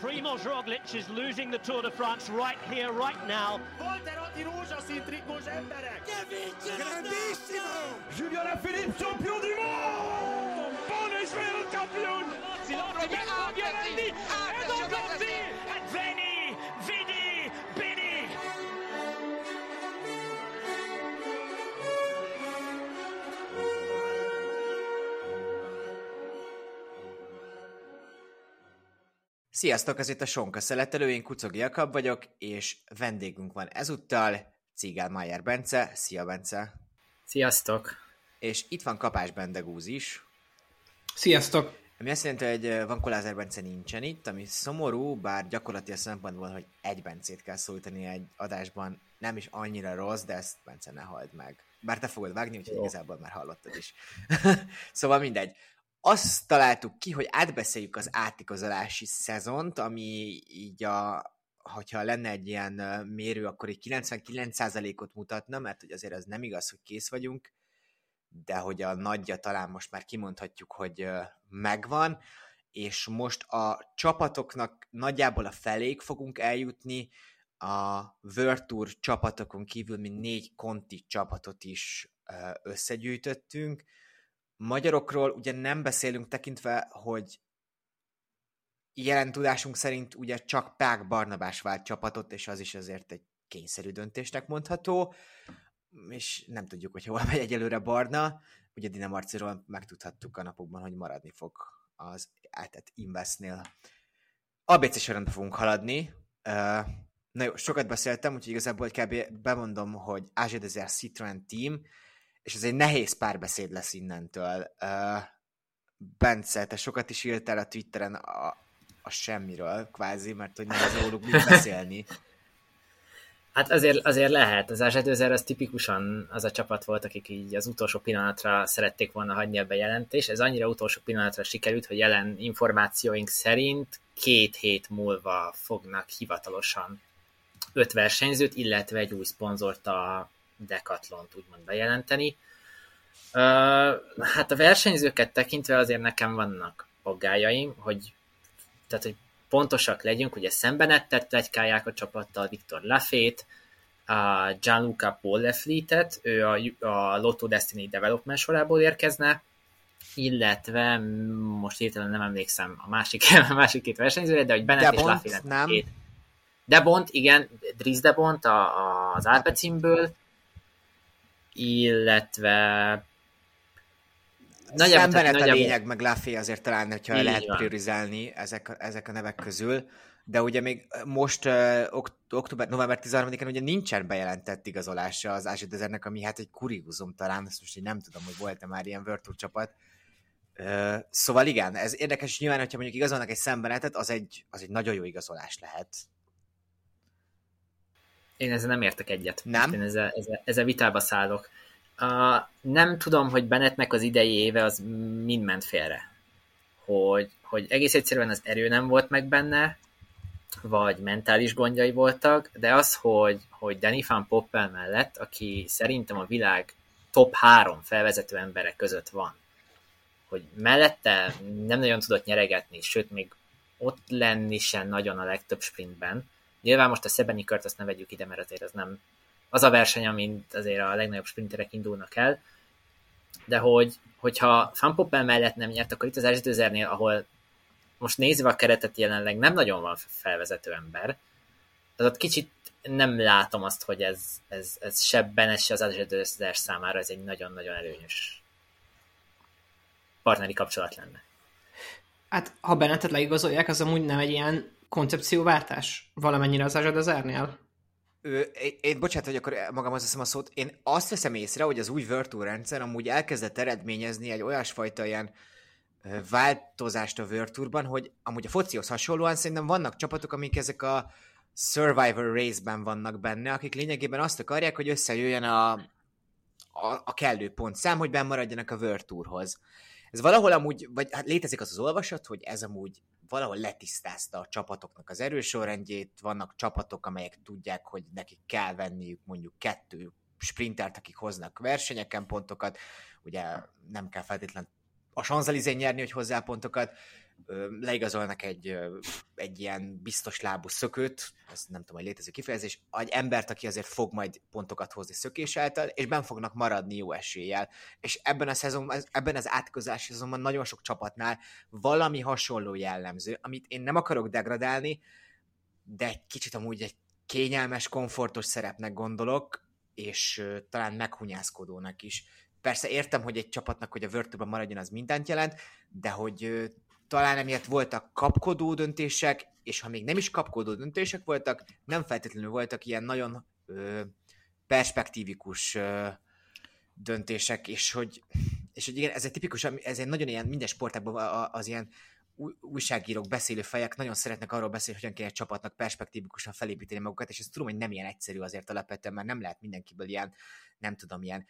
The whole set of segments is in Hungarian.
Primoz Roglic is losing the Tour de France right here, right now. Grandissimo! Julian Alaphilippe, champion du monde! Bundeswelt-Champion! Grandi! Sziasztok, ez itt a Sonka Szeletelő, én Kucogi Jakab vagyok, és vendégünk van ezúttal, Cigán Mayer Bence. Szia, Bence! Sziasztok! És itt van Kapás Bendegúz is. Sziasztok! Ami azt jelenti, hogy eh, Van Kolázer Bence nincsen itt, ami szomorú, bár gyakorlatilag szempontból, hogy egy Bencét kell szólítani egy adásban, nem is annyira rossz, de ezt Bence ne halld meg. Bár te fogod vágni, úgyhogy Jó. igazából már hallottad is. szóval mindegy. Azt találtuk ki, hogy átbeszéljük az átigazolási szezont, ami így a, hogyha lenne egy ilyen mérő, akkor egy 99%-ot mutatna, mert hogy azért az nem igaz, hogy kész vagyunk, de hogy a nagyja talán most már kimondhatjuk, hogy megvan, és most a csapatoknak nagyjából a feléig fogunk eljutni, a World Tour csapatokon kívül mi négy konti csapatot is összegyűjtöttünk. Magyarokról ugye nem beszélünk tekintve, hogy jelen tudásunk szerint ugye csak Pák Barnabás vált csapatot, és az is azért egy kényszerű döntésnek mondható, és nem tudjuk, hogy hol megy egyelőre Barna. Ugye Dina Marciról megtudhattuk a napokban, hogy maradni fog az eltett Investnél. ABC sorrendben fogunk haladni. Na jó, sokat beszéltem, úgyhogy igazából kb. bemondom, hogy AG Desert Citroen Team, és ez egy nehéz párbeszéd lesz innentől. Uh, Bence, te sokat is írtál a Twitteren a, a semmiről, kvázi, mert hogy nem az róluk mit beszélni. Hát azért, azért lehet, az Ázsedőzer az tipikusan az a csapat volt, akik így az utolsó pillanatra szerették volna hagyni a bejelentést. Ez annyira utolsó pillanatra sikerült, hogy jelen információink szerint két hét múlva fognak hivatalosan öt versenyzőt, illetve egy új szponzort a Decathlon-t úgymond bejelenteni. Hát a versenyzőket tekintve azért nekem vannak aggájaim, hogy tehát, hogy pontosak legyünk, ugye szembenettet plegykálják a csapattal Viktor Lafét, a Gianluca Pollefleet-et, ő a, a Lotto Destiny Development sorából érkezne, illetve most hirtelen nem emlékszem a másik, a másik két versenyzőre, de hogy Bennett és Debont, Lafayette nem? két. Debont, igen, Dries Debont a, a, az Alpecimből, illetve Nagyjából, Szembenet a nagyjából- lényeg, meg Lafay azért talán, hogyha Így lehet van. priorizálni ezek, a- ezek a nevek közül. De ugye még most uh, ok- október, november 13-án ugye nincsen bejelentett igazolása az Ázsi Dezernek, ami hát egy kuriózum talán, ezt most így nem tudom, hogy volt-e már ilyen Tour csapat. Uh, szóval igen, ez érdekes nyilván, hogyha mondjuk igazolnak egy szembenetet, az egy, az egy nagyon jó igazolás lehet. Én ezzel nem értek egyet. Nem? Én ezzel, ezzel, ezzel vitába szállok. Uh, nem tudom, hogy Bennettnek az idei éve az mind ment félre. Hogy, hogy egész egyszerűen az erő nem volt meg benne, vagy mentális gondjai voltak, de az, hogy, hogy Danny Van Poppel mellett, aki szerintem a világ top három felvezető emberek között van, hogy mellette nem nagyon tudott nyeregetni, sőt, még ott lenni sem nagyon a legtöbb sprintben. Nyilván most a Szebeni kört azt ne vegyük ide, mert azért az nem az a verseny, amint azért a legnagyobb sprinterek indulnak el, de hogy, hogyha Van Poppel mellett nem nyert, akkor itt az Esdőzernél, ahol most nézve a keretet jelenleg nem nagyon van felvezető ember, az ott kicsit nem látom azt, hogy ez, ez, ez se Benes, se az Esdőzer számára ez egy nagyon-nagyon előnyös partneri kapcsolat lenne. Hát, ha Bennettet leigazolják, az amúgy nem egy ilyen koncepcióváltás valamennyire az Azsadazárnél? Ö, én, bocsánat, hogy akkor magamhoz veszem a szót, én azt veszem észre, hogy az új Virtual rendszer amúgy elkezdett eredményezni egy olyasfajta ilyen változást a Virtualban, hogy amúgy a focihoz hasonlóan szerintem vannak csapatok, amik ezek a Survivor Race-ben vannak benne, akik lényegében azt akarják, hogy összejöjjön a, a, a kellő pontszám, hogy bennmaradjanak a World Tourhoz. Ez valahol amúgy, vagy hát létezik az az olvasat, hogy ez amúgy valahol letisztázta a csapatoknak az erősorrendjét, vannak csapatok, amelyek tudják, hogy nekik kell venniük mondjuk kettő sprintert, akik hoznak versenyeken pontokat, ugye nem kell feltétlen a Sanzelizén nyerni, hogy hozzá pontokat, leigazolnak egy, egy ilyen biztos lábú szökőt, ez nem tudom, hogy létező kifejezés, egy embert, aki azért fog majd pontokat hozni szökés által, és ben fognak maradni jó eséllyel. És ebben a szezonban, ebben az átkozási szezonban nagyon sok csapatnál valami hasonló jellemző, amit én nem akarok degradálni, de egy kicsit amúgy egy kényelmes, komfortos szerepnek gondolok, és talán meghunyászkodónak is. Persze értem, hogy egy csapatnak, hogy a Virtuban maradjon, az mindent jelent, de hogy talán emiatt voltak kapkodó döntések, és ha még nem is kapkodó döntések voltak, nem feltétlenül voltak ilyen nagyon uh, perspektívikus uh, döntések, és hogy, és hogy igen, ez egy tipikus, ez egy nagyon ilyen, minden sportágban az ilyen újságírók, beszélő fejek nagyon szeretnek arról beszélni, hogyan kell egy csapatnak perspektívikusan felépíteni magukat, és ezt tudom, hogy nem ilyen egyszerű azért alapvetően, mert nem lehet mindenkiből ilyen, nem tudom, ilyen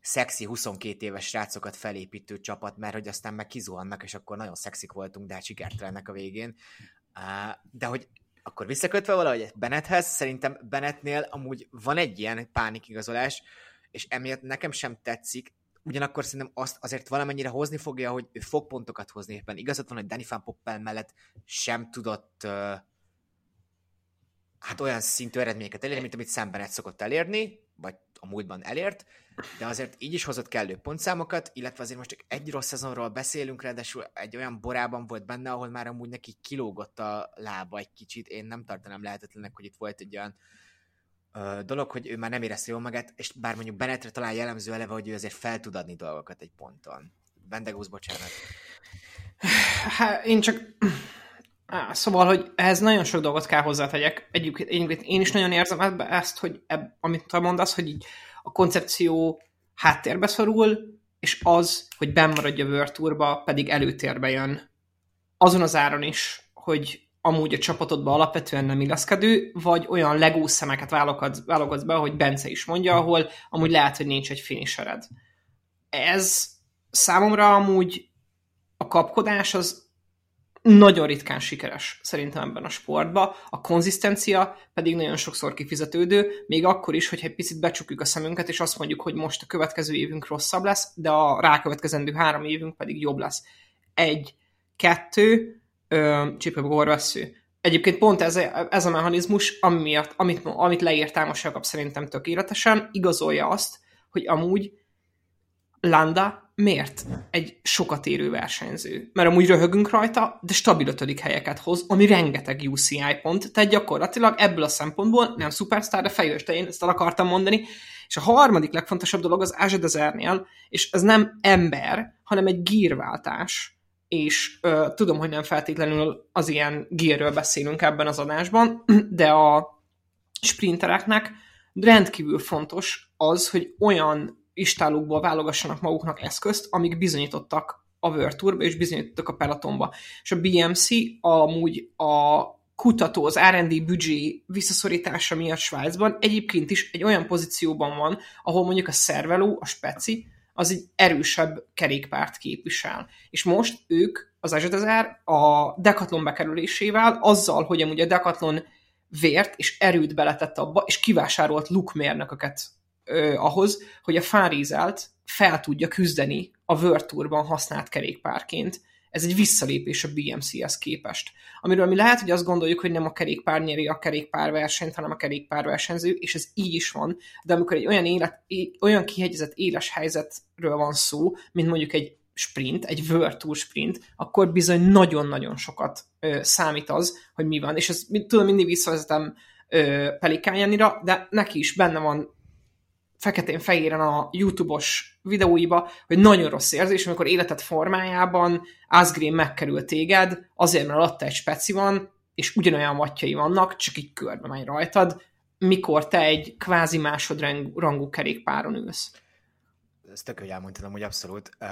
szexi 22 éves srácokat felépítő csapat, mert hogy aztán meg kizuhannak, és akkor nagyon szexik voltunk, de hát sikertelennek a végén. De hogy akkor visszakötve valahogy Bennetthez, szerintem Bennettnél amúgy van egy ilyen pánikigazolás, és emiatt nekem sem tetszik, ugyanakkor szerintem azt azért valamennyire hozni fogja, hogy ő fog pontokat hozni éppen. Igazad van, hogy Danny Van Poppel mellett sem tudott hát olyan szintű eredményeket elérni, mint amit szemben szokott elérni, vagy a múltban elért, de azért így is hozott kellő pontszámokat, illetve azért most csak egy rossz szezonról beszélünk, ráadásul egy olyan borában volt benne, ahol már amúgy neki kilógott a lába egy kicsit, én nem tartanám lehetetlenek, hogy itt volt egy olyan ö, dolog, hogy ő már nem érezte jól magát, és bár mondjuk Bennetre talán jellemző eleve, hogy ő azért fel tud adni dolgokat egy ponton. Bendegúz, bocsánat. Hát én csak... Szóval, hogy ehhez nagyon sok dolgot kell hozzátegyek. Egyébként, én is nagyon érzem ebbe ezt, hogy ebb, amit te mondasz, hogy így a koncepció háttérbe szorul, és az, hogy benn maradja a World pedig előtérbe jön. Azon az áron is, hogy amúgy a csapatodban alapvetően nem illeszkedő, vagy olyan legó szemeket válogatsz, válogatsz be, ahogy Bence is mondja, ahol amúgy lehet, hogy nincs egy finishered. Ez számomra amúgy a kapkodás az nagyon ritkán sikeres szerintem ebben a sportban, a konzisztencia pedig nagyon sokszor kifizetődő, még akkor is, hogyha egy picit becsukjuk a szemünket, és azt mondjuk, hogy most a következő évünk rosszabb lesz, de a rákövetkezendő három évünk pedig jobb lesz. Egy, kettő, csípőbe vesző. Egyébként pont ez, ez a mechanizmus, amiatt, amit, amit leírtál most Jakab szerintem tökéletesen, igazolja azt, hogy amúgy Landa miért egy sokat érő versenyző? Mert amúgy röhögünk rajta, de stabil ötödik helyeket hoz, ami rengeteg UCI pont, tehát gyakorlatilag ebből a szempontból nem szupersztár, de fejős, én ezt el akartam mondani. És a harmadik legfontosabb dolog az Ázsa Dezernél, és ez nem ember, hanem egy gírváltás és ö, tudom, hogy nem feltétlenül az ilyen gearről beszélünk ebben az adásban, de a sprintereknek rendkívül fontos az, hogy olyan istálókból válogassanak maguknak eszközt, amik bizonyítottak a World Tourba, és bizonyítottak a pelotonba. És a BMC amúgy a kutató, az R&D büdzsé visszaszorítása miatt Svájcban egyébként is egy olyan pozícióban van, ahol mondjuk a szerveló, a speci, az egy erősebb kerékpárt képvisel. És most ők, az Azsedezer a Decathlon bekerülésével, azzal, hogy amúgy a Decathlon vért és erőt beletett abba, és kivásárolt lukmérnököket ö, ahhoz, hogy a Fárizelt fel tudja küzdeni a World használt kerékpárként. Ez egy visszalépés a BMC-hez képest. Amiről mi lehet, hogy azt gondoljuk, hogy nem a kerékpár nyeri a kerékpárversenyt, hanem a kerékpárversenyző, és ez így is van, de amikor egy olyan, élet, olyan kihegyezett éles helyzetről van szó, mint mondjuk egy sprint, egy World Tour sprint, akkor bizony nagyon-nagyon sokat ö, számít az, hogy mi van. És ezt tudom, mindig visszavezetem Pelikányanira, de neki is benne van feketén-fehéren a YouTube-os videóiba, hogy nagyon rossz érzés, amikor életed formájában Asgreen megkerül téged, azért, mert alatta egy speci van, és ugyanolyan vatjai vannak, csak így körbe megy rajtad, mikor te egy kvázi másodrangú kerékpáron ülsz. Ezt tök, hogy elmondtam, hogy abszolút. Uh,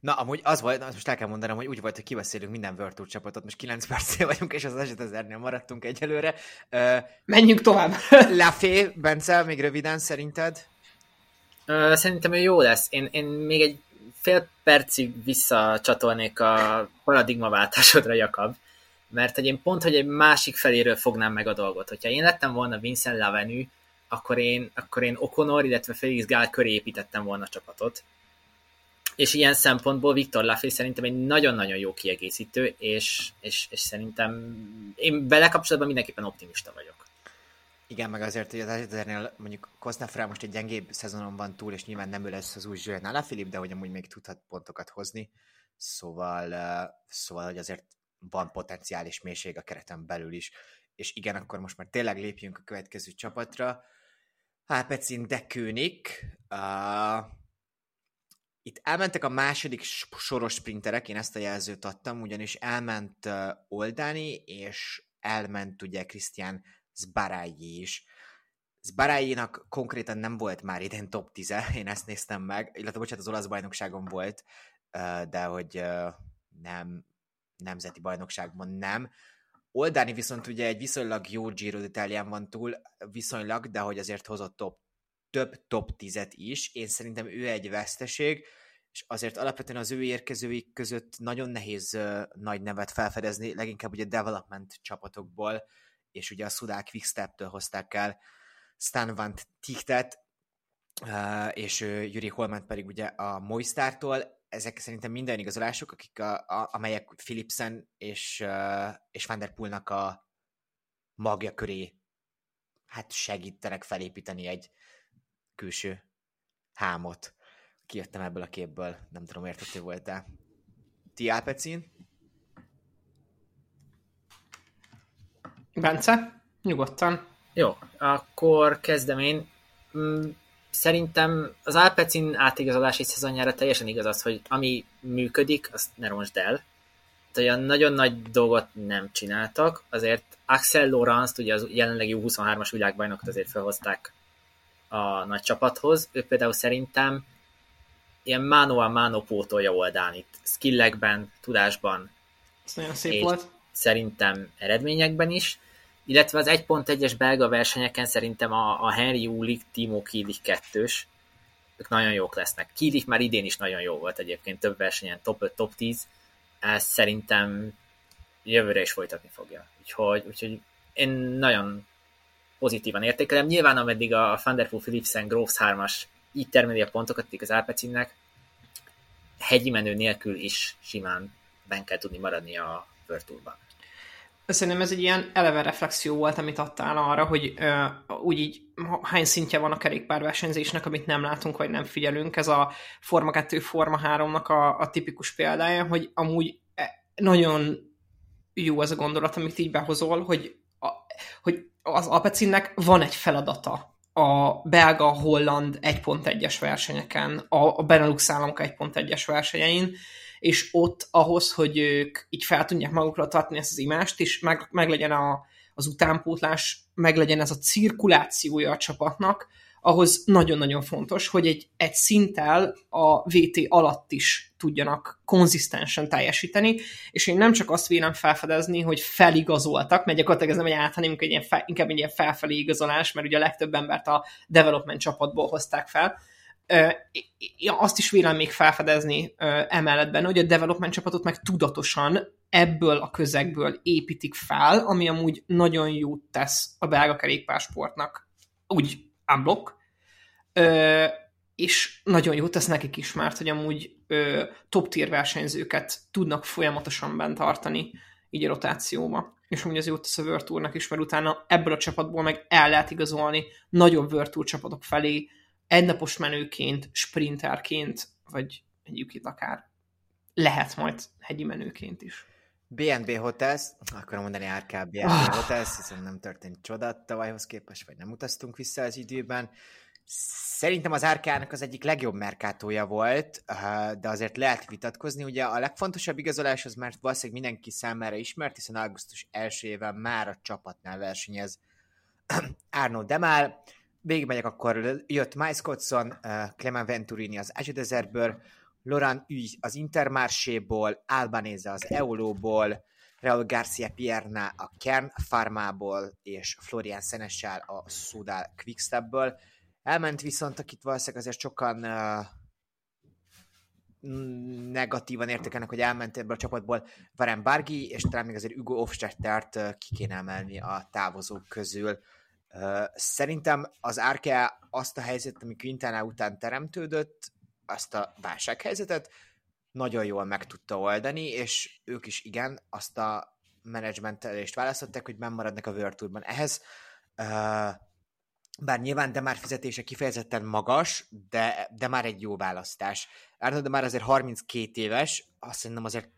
Na, amúgy az volt, most el kell mondanom, hogy úgy volt, hogy kibeszélünk minden Tour csapatot, most 9 percnél vagyunk, és az eset ezernél maradtunk egyelőre. Uh, Menjünk tovább. Lafé, Bence, még röviden szerinted? Uh, szerintem ő jó lesz. Én, én még egy fél percig visszacsatolnék a paradigmaváltásodra, Jakab, mert hogy én pont, hogy egy másik feléről fognám meg a dolgot. Hogyha én lettem volna Vincent Lavenue, akkor én, akkor én Okonor, illetve Felix Gál köré építettem volna a csapatot és ilyen szempontból Viktor Lafay szerintem egy nagyon-nagyon jó kiegészítő, és, és, és szerintem én vele kapcsolatban mindenképpen optimista vagyok. Igen, meg azért, hogy az Ezernél mondjuk Kosznafra most egy gyengébb szezonon van túl, és nyilván nem ő lesz az új Julian Alaphilippe, de hogy amúgy még tudhat pontokat hozni, szóval, szóval hogy azért van potenciális mélység a kereten belül is. És igen, akkor most már tényleg lépjünk a következő csapatra. Alpecin de König. Itt elmentek a második soros sprinterek, én ezt a jelzőt adtam, ugyanis elment Oldani, és elment ugye Krisztián Zbarái is. Zbarájénak konkrétan nem volt már idén top 10 én ezt néztem meg, illetve bocsánat, az olasz bajnokságon volt, de hogy nem nemzeti bajnokságban nem. Oldáni viszont ugye egy viszonylag jó Giro d'Italián van túl, viszonylag, de hogy azért hozott top, több top 10 is. Én szerintem ő egy veszteség, és azért alapvetően az ő érkezőik között nagyon nehéz uh, nagy nevet felfedezni, leginkább ugye development csapatokból, és ugye a Sudák Quickstep-től hozták el Stan Van Tichtet, uh, és uh, Juri Holman pedig ugye a Moistártól. Ezek szerintem minden igazolások, akik a, a, amelyek Philipsen és, uh, és Van der Poelnak a magja köré hát segítenek felépíteni egy külső hámot. Kijöttem ebből a képből, nem tudom, értető volt-e. Ti Alpecin? Bence, nyugodtan. Jó, akkor kezdem én. Mm, szerintem az Alpecin átigazolási szezonjára teljesen igaz az, hogy ami működik, azt ne ronsd el. Tehát olyan nagyon nagy dolgot nem csináltak, azért Axel Lorenz, ugye az jelenlegi 23 as világbajnokot azért felhozták a nagy csapathoz. Ő például szerintem ilyen mano a mano pótolja oldán itt, skillekben, tudásban. Ez nagyon szép volt. Szerintem eredményekben is illetve az 1.1-es belga versenyeken szerintem a, a Henry Ulik, Timo Kilik kettős, ők nagyon jók lesznek. Kilik már idén is nagyon jó volt egyébként, több versenyen top 5, top 10, ez szerintem jövőre is folytatni fogja. Úgyhogy, úgyhogy én nagyon pozitívan értékelem. Nyilván ameddig a Thunderpool Philipsen Groves 3-as így termeli a pontokat, az Alpecinnek, hegyi menő nélkül is simán ben kell tudni maradni a Tourban. Szerintem ez egy ilyen eleve reflexió volt, amit adtál arra, hogy uh, úgy így hány szintje van a kerékpárversenyzésnek, amit nem látunk, vagy nem figyelünk. Ez a Forma 2, Forma 3-nak a, a tipikus példája, hogy amúgy e, nagyon jó ez a gondolat, amit így behozol, hogy, a, hogy az Apecinnek van egy feladata a belga-holland 1.1-es versenyeken, a Benelux államok 1.1-es versenyein, és ott ahhoz, hogy ők így fel tudják magukra tartani ezt az imást, és meg, meg legyen a, az utánpótlás, meg legyen ez a cirkulációja a csapatnak, ahhoz nagyon-nagyon fontos, hogy egy, egy szinttel a VT alatt is tudjanak konzisztensen teljesíteni, és én nem csak azt vélem felfedezni, hogy feligazoltak, mert gyakorlatilag ez nem egy át, hanem egy ilyen fel, inkább egy ilyen felfelé igazolás, mert ugye a legtöbb embert a development csapatból hozták fel, Ja, azt is vélem még felfedezni emellett hogy a development csapatot meg tudatosan ebből a közegből építik fel, ami amúgy nagyon jót tesz a belga kerékpársportnak, úgy unblock, és nagyon jót tesz nekik is, mert hogy amúgy top tier versenyzőket tudnak folyamatosan bent tartani így a rotációba. És amúgy az jót tesz a Tournak is, mert utána ebből a csapatból meg el lehet igazolni nagyobb Tour csapatok felé, egynapos menőként, sprinterként, vagy egyébként akár lehet majd hegyi menőként is. BNB Hotels, akarom mondani RK BNB oh. Hotels, hiszen nem történt csoda tavalyhoz képest, vagy nem utaztunk vissza az időben. Szerintem az RK-nak az egyik legjobb merkátója volt, de azért lehet vitatkozni. Ugye a legfontosabb igazolás az mert valószínűleg mindenki számára ismert, hiszen augusztus első éven már a csapatnál versenyez Arno Demál, végigmegyek, akkor jött Miles Scottson, uh, Clement Venturini az Agedezerből, Laurent Uy az Intermarché-ból, Albanese az Eulóból, Raúl Garcia Pierna a Kern Farmából, és Florian Seneschal a Sudal Quickstepből. Elment viszont, akit valószínűleg azért sokan uh, negatívan értékelnek, hogy elment ebből a csapatból Varen Bargi, és talán még azért Hugo Hofstettert uh, ki kéne emelni a távozók közül. Szerintem az Arke azt a helyzet, ami Quintana után teremtődött, azt a válsághelyzetet, nagyon jól meg tudta oldani, és ők is igen, azt a menedzsmentelést választották, hogy maradnak a World. Ehhez uh, bár nyilván de már fizetése kifejezetten magas, de, de már egy jó választás. Arnold de már azért 32 éves, azt szerintem azért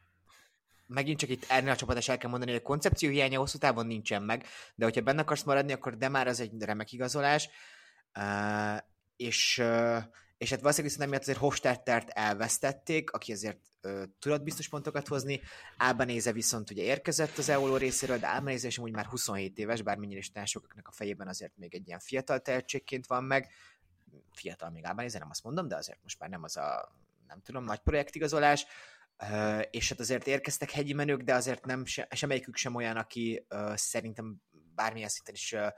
megint csak itt ennél a csapatás el kell mondani, hogy a koncepció hiánya hosszú távon nincsen meg, de hogyha benne akarsz maradni, akkor de már az egy remek igazolás. Uh, és, uh, és hát valószínűleg viszont miatt azért Hofstettert elvesztették, aki azért uh, tudott biztos pontokat hozni. Albanese viszont ugye érkezett az EOLO részéről, de Albanese is úgy már 27 éves, bármennyire is sokaknak a fejében azért még egy ilyen fiatal tehetségként van meg. Fiatal még Albanese, nem azt mondom, de azért most már nem az a nem tudom, nagy projektigazolás. Uh, és hát azért érkeztek hegyi menők, de azért nem, se, semmelyikük sem olyan, aki uh, szerintem bármilyen szinten is uh,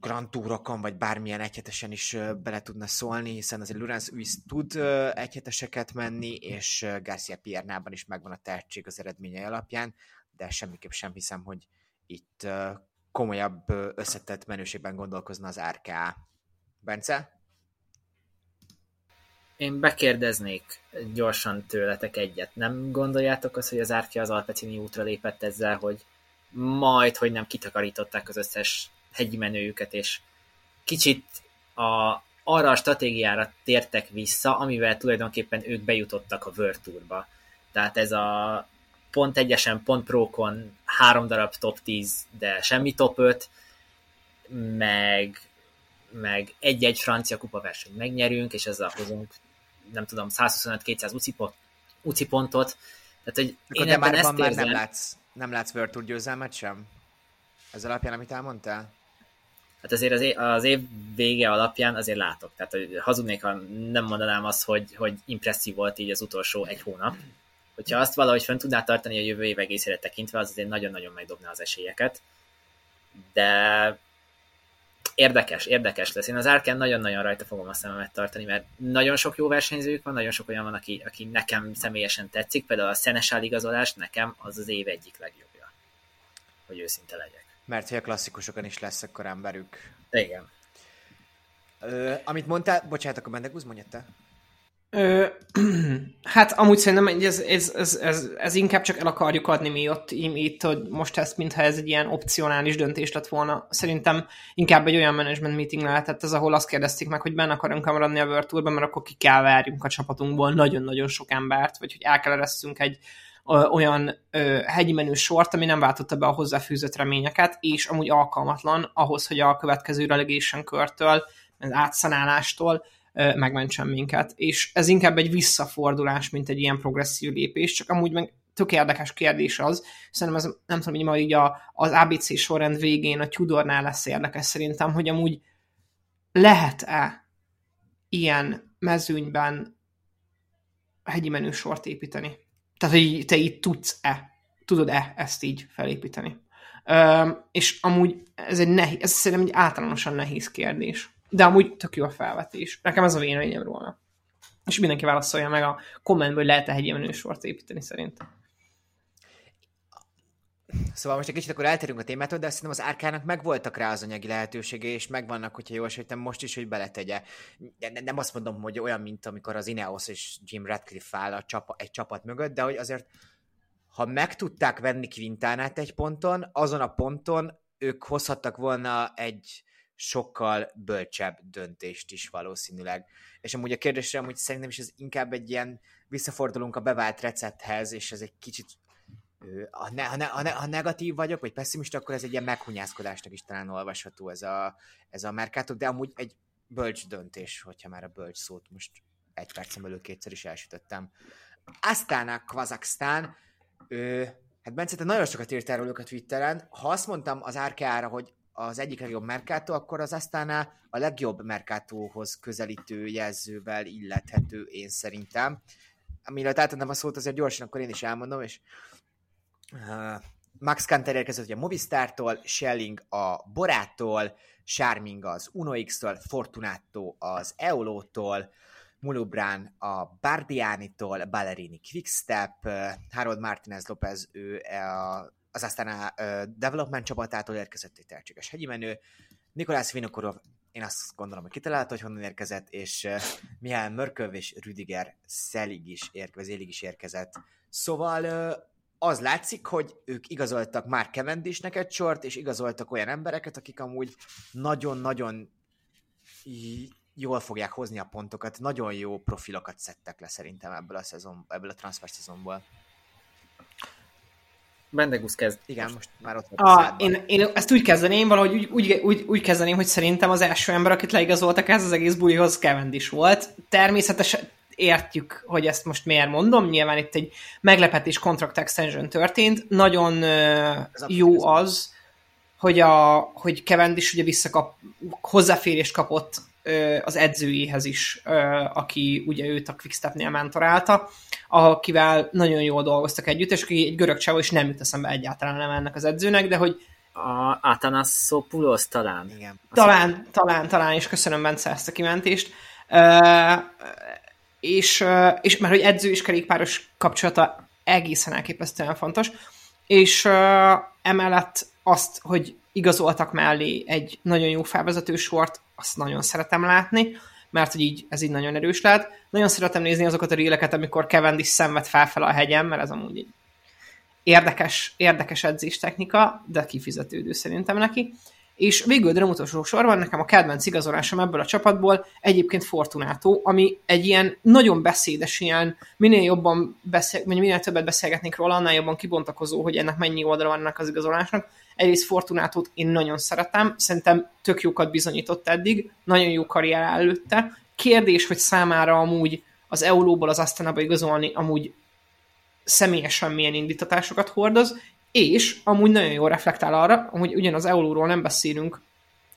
Grand Tourokon, vagy bármilyen egyhetesen is bele tudna szólni, hiszen azért Lorenz Uis tud egyheteseket menni, és Garcia Piernában is megvan a tehetség az eredményei alapján, de semmiképp sem hiszem, hogy itt komolyabb összetett menőségben gondolkozna az RKA. Bence? Én bekérdeznék gyorsan tőletek egyet. Nem gondoljátok azt, hogy az Árkja az Alpecini útra lépett ezzel, hogy majd, hogy nem kitakarították az összes hegyi menőjüket, és kicsit a, arra a stratégiára tértek vissza, amivel tulajdonképpen ők bejutottak a World Tourba. Tehát ez a pont egyesen, pont prókon három darab top 10, de semmi top 5, meg, meg egy-egy francia kupa versenyt megnyerünk, és ezzel hozunk, nem tudom, 125-200 UCI, UCI pontot. Tehát, hogy én de már, ezt már nem látsz, nem látsz World Tour győzelmet sem? Ez alapján, amit elmondtál? Hát azért az év, az év vége alapján azért látok. Tehát hogy hazudnék, ha nem mondanám azt, hogy, hogy impresszív volt így az utolsó egy hónap. Hogyha azt valahogy fönn tudná tartani a jövő év egészére tekintve, az azért nagyon-nagyon megdobná az esélyeket. De érdekes, érdekes lesz. Én az Arken nagyon-nagyon rajta fogom a szememet tartani, mert nagyon sok jó versenyzők van, nagyon sok olyan van, aki, aki nekem személyesen tetszik, például a Szenesál igazolás nekem az az év egyik legjobbja, hogy őszinte legyek. Mert hogy a klasszikusokon is lesz akkor emberük. Igen. Ö, amit mondtál, bocsánat, akkor Mendegúz, mondja te. Ö, hát amúgy szerintem ez, ez, ez, ez, ez inkább csak el akarjuk adni mi ott, itt, hogy most ezt, mintha ez egy ilyen opcionális döntés lett volna. Szerintem inkább egy olyan management meeting lehetett ez, ahol azt kérdezték meg, hogy benne akarunk maradni a World Tourban, mert akkor ki kell várjunk a csapatunkból nagyon-nagyon sok embert, vagy hogy el kell egy olyan ö, hegyi menő sort, ami nem váltotta be a hozzáfűzött reményeket, és amúgy alkalmatlan ahhoz, hogy a következő relegation körtől, az átszanálástól ö, megmentsen minket. És ez inkább egy visszafordulás, mint egy ilyen progresszív lépés, csak amúgy meg tök érdekes kérdés az, szerintem ez, nem tudom, hogy majd így a, az ABC sorrend végén a Tudornál lesz érdekes szerintem, hogy amúgy lehet-e ilyen mezőnyben hegyi menő sort építeni? Tehát, hogy te így tudsz-e, tudod-e ezt így felépíteni. Üm, és amúgy ez egy nehéz, ez szerintem egy általánosan nehéz kérdés. De amúgy tök jó a felvetés. Nekem ez a véleményem róla. És mindenki válaszolja meg a kommentből, hogy lehet-e egy ilyen sort építeni szerintem. Szóval most egy kicsit akkor elterünk a témától, de hiszem az árkának megvoltak rá az anyagi lehetősége, és megvannak, hogyha jól sejtem, most is, hogy beletegye. Nem azt mondom, hogy olyan, mint amikor az Ineos és Jim Radcliffe áll a csapa, egy csapat mögött, de hogy azért, ha meg tudták venni Quintánát egy ponton, azon a ponton ők hozhattak volna egy sokkal bölcsebb döntést is valószínűleg. És amúgy a kérdésre, hogy szerintem is ez inkább egy ilyen visszafordulunk a bevált recepthez, és ez egy kicsit ha, ne, ha, ne, ha, ne, ha negatív vagyok, vagy pessimista, akkor ez egy ilyen meghunyászkodásnak is talán olvasható ez a, ez a Mercato, de amúgy egy bölcs döntés, hogyha már a bölcs szót most egy percem belül kétszer is elsütöttem. Aztán a Kazaksztán, hát Bence, te nagyon sokat írtál róluk a Twitteren. Ha azt mondtam az Árkeára, hogy az egyik legjobb Mercato, akkor az aztán a legjobb Mercatóhoz közelítő jelzővel illethető én szerintem. Amire átadnám a szót, azért gyorsan akkor én is elmondom, és Max Kanter érkezett a Movistártól, Schelling a Borától, Charming az UnoX-től, Fortunato az Eolótól, Mulubrán a Bardiani-tól, Ballerini Quickstep, Harold Martinez Lopez ő az aztán a Development csapatától érkezett egy tehetséges hegyi menő, Nikolás Vinokorov én azt gondolom, hogy kitalálta, hogy honnan érkezett, és Mihály Mörköv és Rüdiger Szelig is érkezett, is érkezett. Szóval az látszik, hogy ők igazoltak már Cavendishnek egy sort, és igazoltak olyan embereket, akik amúgy nagyon-nagyon jól fogják hozni a pontokat, nagyon jó profilokat szedtek le szerintem ebből a, szezon, ebből a transfer szezonból. Bendegusz kezd. Igen, most már ott a, én, én, ezt úgy kezdeném, valahogy úgy, úgy, úgy, úgy kezdeném, hogy szerintem az első ember, akit leigazoltak ez az egész bulihoz is volt. Természetesen értjük, hogy ezt most miért mondom, nyilván itt egy meglepetés contract extension történt. Nagyon uh, jó az, hogy, a, hogy is ugye visszakap, hozzáférést kapott az edzőjéhez is, aki ugye őt a Quickstepnél mentorálta, akivel nagyon jól dolgoztak együtt, és aki egy görög csávó, és nem jut eszembe egyáltalán nem ennek az edzőnek, de hogy a Atanassopoulos talán. Igen. Talán, talán, talán, és köszönöm Bence ezt a kimentést. És, és mert hogy edző és kerékpáros kapcsolata egészen elképesztően fontos, és emellett azt, hogy igazoltak mellé egy nagyon jó felvezető sort, azt nagyon szeretem látni, mert hogy így, ez így nagyon erős lehet. Nagyon szeretem nézni azokat a réleket, amikor is szenved felfel a hegyen, mert ez amúgy egy érdekes, érdekes edzés technika, de kifizetődő szerintem neki. És végül, de utolsó sorban, nekem a kedvenc igazolásom ebből a csapatból egyébként Fortunato, ami egy ilyen nagyon beszédes, ilyen minél jobban beszél, minél többet beszélgetnék róla, annál jobban kibontakozó, hogy ennek mennyi oldala van ennek az igazolásnak. Egyrészt Fortunátót én nagyon szeretem, szerintem tök jókat bizonyított eddig, nagyon jó karrier előtte. Kérdés, hogy számára amúgy az Euróból az Asztanába igazolni amúgy személyesen milyen indítatásokat hordoz, és amúgy nagyon jól reflektál arra, hogy ugyan az euróról nem beszélünk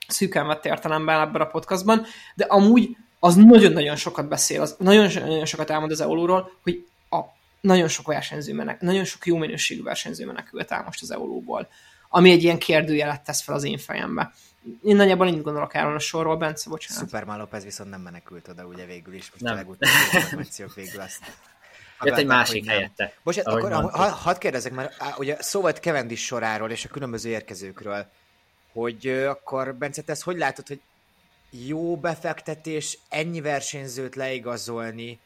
szűken vett értelemben ebben a podcastban, de amúgy az nagyon-nagyon sokat beszél, az nagyon-nagyon sokat elmond az euróról, hogy a nagyon sok versenyző menek, nagyon sok jó minőségű versenyző menekült el most az euróból ami egy ilyen kérdőjelet tesz fel az én fejembe. Én nagyjából így gondolok erről a sorról, Bence, bocsánat. Superman Lopez viszont nem menekült oda, ugye végül is. Most nem. a legutóbbi információk végül azt Jött egy másik helyette. Bocsánat, akkor ha, hadd kérdezek, mert á, ugye szó volt Cavendish soráról és a különböző érkezőkről, hogy akkor, Bence, te ezt hogy látod, hogy jó befektetés ennyi versenyzőt leigazolni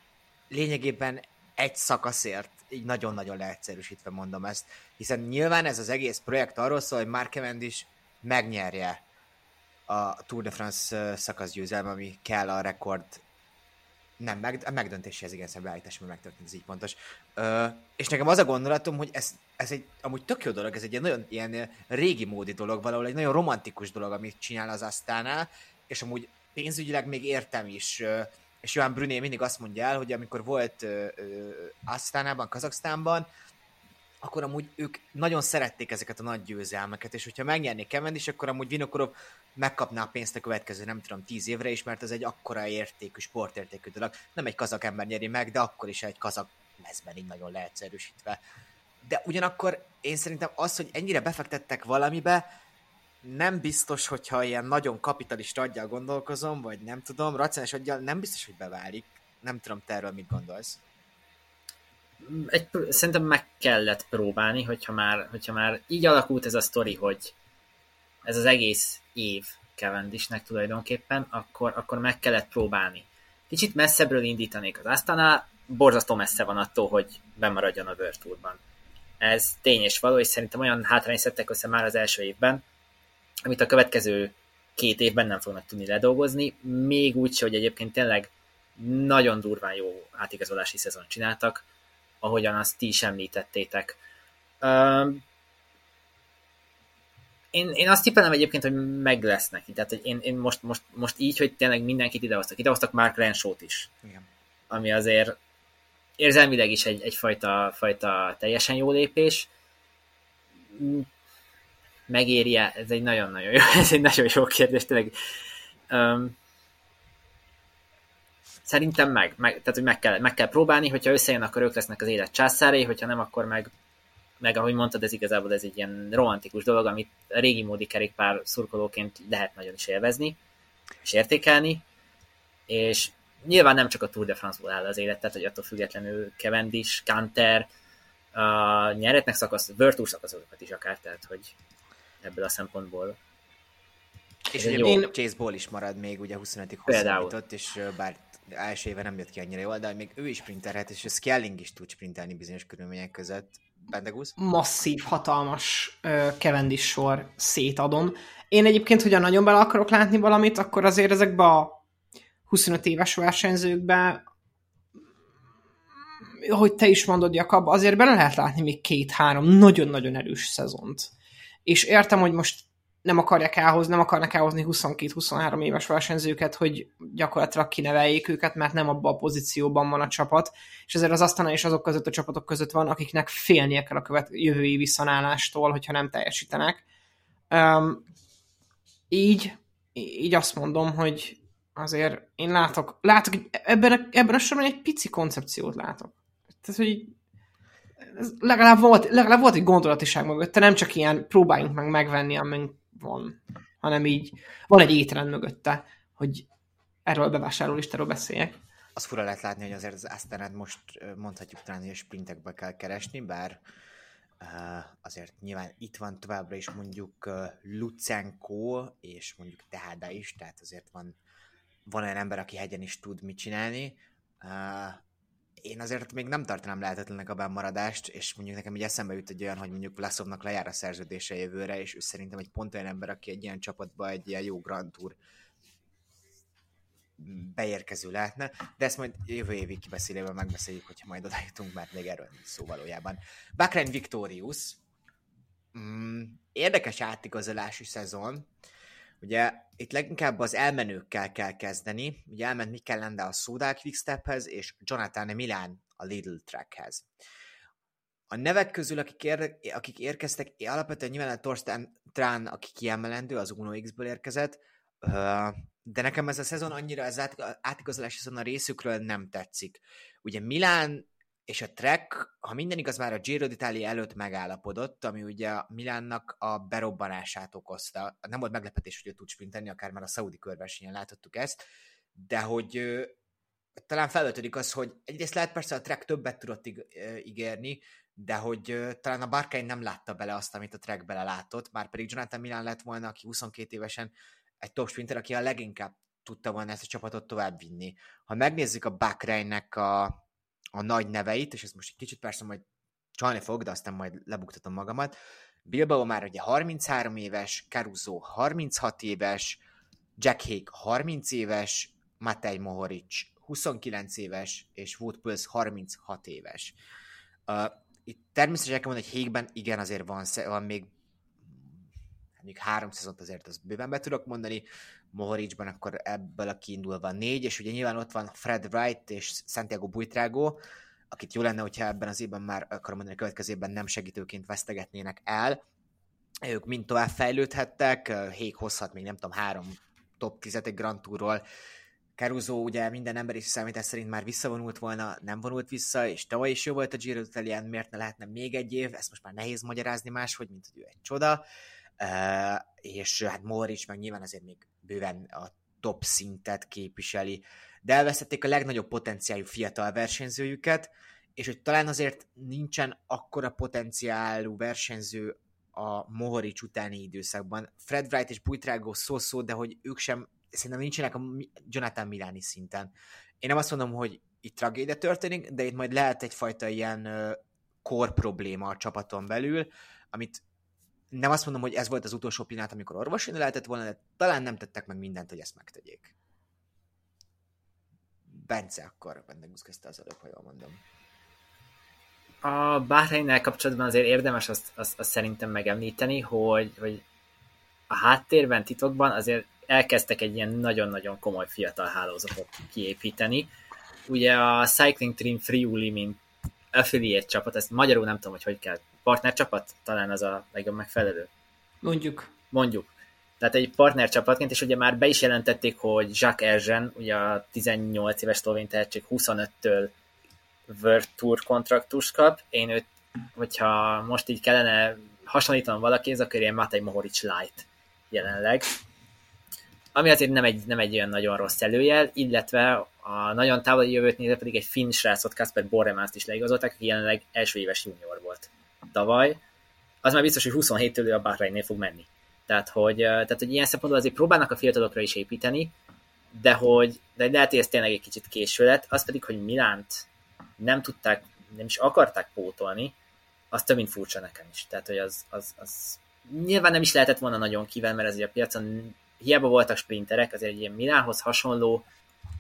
lényegében egy szakaszért? így nagyon-nagyon leegyszerűsítve mondom ezt, hiszen nyilván ez az egész projekt arról szól, hogy Mark Cavendish megnyerje a Tour de France szakaszgyőzelme, ami kell a rekord nem, meg, a megdöntéséhez igen, szembeállítás, mert megtörtént, ez így pontos. Ö, és nekem az a gondolatom, hogy ez, ez egy amúgy tök jó dolog, ez egy nagyon ilyen régi módi dolog, valahol egy nagyon romantikus dolog, amit csinál az Asztánál, és amúgy pénzügyileg még értem is és Johan Bruné mindig azt mondja el, hogy amikor volt Asztánában, Kazaksztánban, akkor amúgy ők nagyon szerették ezeket a nagy győzelmeket, és hogyha megnyernék Cavendish, akkor amúgy Vinokorov megkapná a pénzt a következő, nem tudom, tíz évre is, mert ez egy akkora értékű, sportértékű dolog. Nem egy kazak ember nyeri meg, de akkor is egy kazak mezben így nagyon leegyszerűsítve. De ugyanakkor én szerintem az, hogy ennyire befektettek valamibe, nem biztos, hogyha ilyen nagyon kapitalista adjal gondolkozom, vagy nem tudom, racionális adjal nem biztos, hogy beválik. Nem tudom, te erről mit gondolsz. Egy, szerintem meg kellett próbálni, hogyha már, hogyha már így alakult ez a sztori, hogy ez az egész év Cavendishnek tulajdonképpen, akkor, akkor meg kellett próbálni. Kicsit messzebbről indítanék az Astana, borzasztó messze van attól, hogy bemaradjon a World. Ez tény és való, és szerintem olyan hátrány szedtek össze már az első évben, amit a következő két évben nem fognak tudni ledolgozni, még úgy, hogy egyébként tényleg nagyon durván jó átigazolási szezon csináltak, ahogyan azt ti is említettétek. én, én azt tippelem egyébként, hogy meg lesz neki. Tehát hogy én, én most, most, most így, hogy tényleg mindenkit idehoztak. Idehoztak Mark Renshaw-t is. Igen. Ami azért érzelmileg is egy, egyfajta fajta teljesen jó lépés megéri -e? Ez egy nagyon-nagyon jó, ez egy nagyon jó kérdés, tényleg. Um, szerintem meg, meg, tehát hogy meg kell, meg kell próbálni, hogyha összejön, akkor ők lesznek az élet császárai, hogyha nem, akkor meg, meg ahogy mondtad, ez igazából ez egy ilyen romantikus dolog, amit a régi módi kerékpár szurkolóként lehet nagyon is élvezni, és értékelni, és nyilván nem csak a Tour de France-ból áll az élet, tehát hogy attól függetlenül Cavendish, Canter, uh, nyeretnek szakasz, Virtus szakaszokat is akár, tehát hogy ebből a szempontból. És ugye én... Chase Ball is marad még, ugye 25-ig Például. hosszabbított, és bár első éve nem jött ki annyira jól, de még ő is sprinterhet, és a Skelling is tud sprintelni bizonyos körülmények között. Bendegusz? masszív, hatalmas Cavendish sor szétadom. Én egyébként, hogyha nagyon bele akarok látni valamit, akkor azért ezekbe a 25 éves versenyzőkbe, hogy te is mondod, Jakab, azért bele lehet látni még két-három nagyon-nagyon erős szezont. És értem, hogy most nem akarják elhozni, nem akarnak elhozni 22-23 éves versenyzőket, hogy gyakorlatilag kineveljék őket, mert nem abban a pozícióban van a csapat, és ezért az Astana és azok között a csapatok között van, akiknek félnie kell a követ, jövő évi hogyha nem teljesítenek. Um, így, így azt mondom, hogy azért én látok, látok ebben a, ebben a sorban egy pici koncepciót látok. Tehát, hogy legalább, volt, legalább volt egy gondolatiság mögötte, nem csak ilyen próbáljunk meg megvenni, amink van, hanem így van egy étrend mögötte, hogy erről a bevásárlólistáról beszéljek. Az fura lehet látni, hogy azért az Astanet most mondhatjuk talán, hogy a sprintekbe kell keresni, bár azért nyilván itt van továbbra is mondjuk Lucenko, és mondjuk Tehada is, tehát azért van, van olyan ember, aki hegyen is tud mit csinálni. Én azért még nem tartanám lehetetlennek a bennmaradást, és mondjuk nekem így eszembe jut egy olyan, hogy mondjuk Vlaszovnak lejár a szerződése jövőre, és ő szerintem egy pont olyan ember, aki egy ilyen csapatba egy ilyen jó Grand Tour beérkező lehetne, de ezt majd jövő évi kibeszélőben megbeszéljük, hogyha majd oda mert még erről nincs szó valójában. Bahrain Victorious, mm, érdekes átigazolási szezon, ugye itt leginkább az elmenőkkel kell kezdeni, ugye elment Mikel Landa a Soudal Quickstephez, és Jonathan Milán a Lidl Trackhez. A nevek közül, akik, ér, akik érkeztek, alapvetően nyilván a Torsten Trán, aki kiemelendő, az Uno X-ből érkezett, de nekem ez a szezon annyira, át, átigazolási szezon a részükről nem tetszik. Ugye Milán és a Trek, ha minden igaz, már a Giro d'Italia előtt megállapodott, ami ugye a Milánnak a berobbanását okozta. Nem volt meglepetés, hogy ő tud sprintelni, akár már a Saudi körversenyen láthattuk ezt, de hogy talán felvetődik az, hogy egyrészt lehet persze a Trek többet tudott ígérni, de hogy talán a Barkány nem látta bele azt, amit a Trek bele már pedig Jonathan Milán lett volna, aki 22 évesen egy top sprinter, aki a leginkább tudta volna ezt a csapatot továbbvinni. Ha megnézzük a Bakreinnek a, a nagy neveit, és ez most egy kicsit persze majd csalni fog, de aztán majd lebuktatom magamat. Bilbao már ugye 33 éves, Caruso 36 éves, Jack Hake 30 éves, Matej Mohoric 29 éves, és Wood Pulse 36 éves. Uh, itt természetesen el kell mondani, hogy Hake-ben igen, azért van, van még mondjuk három szezont azért az bőven be tudok mondani, Mohoricban akkor ebből a kiindulva négy, és ugye nyilván ott van Fred Wright és Santiago Buitrago, akit jó lenne, hogyha ebben az évben már, akarom mondani, a következő évben nem segítőként vesztegetnének el. Ők mind tovább fejlődhettek, Hék hozhat még nem tudom, három top 10 egy Grand Tourról, Caruso ugye minden ember is számítás szerint már visszavonult volna, nem vonult vissza, és tavaly is jó volt a Giro d'Italián, miért ne lehetne még egy év, ezt most már nehéz magyarázni máshogy, mint hogy ő egy csoda. Uh, és hát Moritz meg nyilván azért még bőven a top szintet képviseli, de elvesztették a legnagyobb potenciáljú fiatal versenyzőjüket, és hogy talán azért nincsen akkora potenciálú versenyző a Mohoric utáni időszakban. Fred Wright és Buitrago szó-szó, de hogy ők sem, szerintem nincsenek a Jonathan Miláni szinten. Én nem azt mondom, hogy itt tragédia történik, de itt majd lehet egyfajta ilyen kor probléma a csapaton belül, amit nem azt mondom, hogy ez volt az utolsó pillanat, amikor orvosolni lehetett volna, de talán nem tettek meg mindent, hogy ezt megtegyék. Bence, akkor Bendegusz kezdte az előbb, ha jól mondom. A Bahreinnel kapcsolatban azért érdemes azt, azt, azt szerintem megemlíteni, hogy, hogy a háttérben, titokban azért elkezdtek egy ilyen nagyon-nagyon komoly fiatal hálózatot kiépíteni. Ugye a Cycling Team Friuli, mint affiliate csapat, ezt magyarul nem tudom, hogy hogy kell. Partnercsapat talán az a legjobb megfelelő. Mondjuk. Mondjuk. Tehát egy partnercsapatként, és ugye már be is jelentették, hogy Jacques Erzsen, ugye a 18 éves szlovén tehetség 25-től World Tour kontraktust kap. Én őt, hogyha most így kellene hasonlítanom valakihez, akkor ilyen Matej Mohoric Light jelenleg. Ami azért nem egy, nem egy olyan nagyon rossz előjel, illetve a nagyon távoli jövőt nézve pedig egy finn srácot, Kasper Borremászt is leigazolták, aki jelenleg első éves junior volt tavaly. Az már biztos, hogy 27-től ő a Bahreinnél fog menni. Tehát hogy, tehát, hogy ilyen szempontból azért próbálnak a fiatalokra is építeni, de hogy de lehet, hogy ez tényleg egy kicsit késő lett, az pedig, hogy Milánt nem tudták, nem is akarták pótolni, az több mint furcsa nekem is. Tehát, hogy az, az, az nyilván nem is lehetett volna nagyon kivel, mert azért a piacon hiába voltak sprinterek, azért egy ilyen Milánhoz hasonló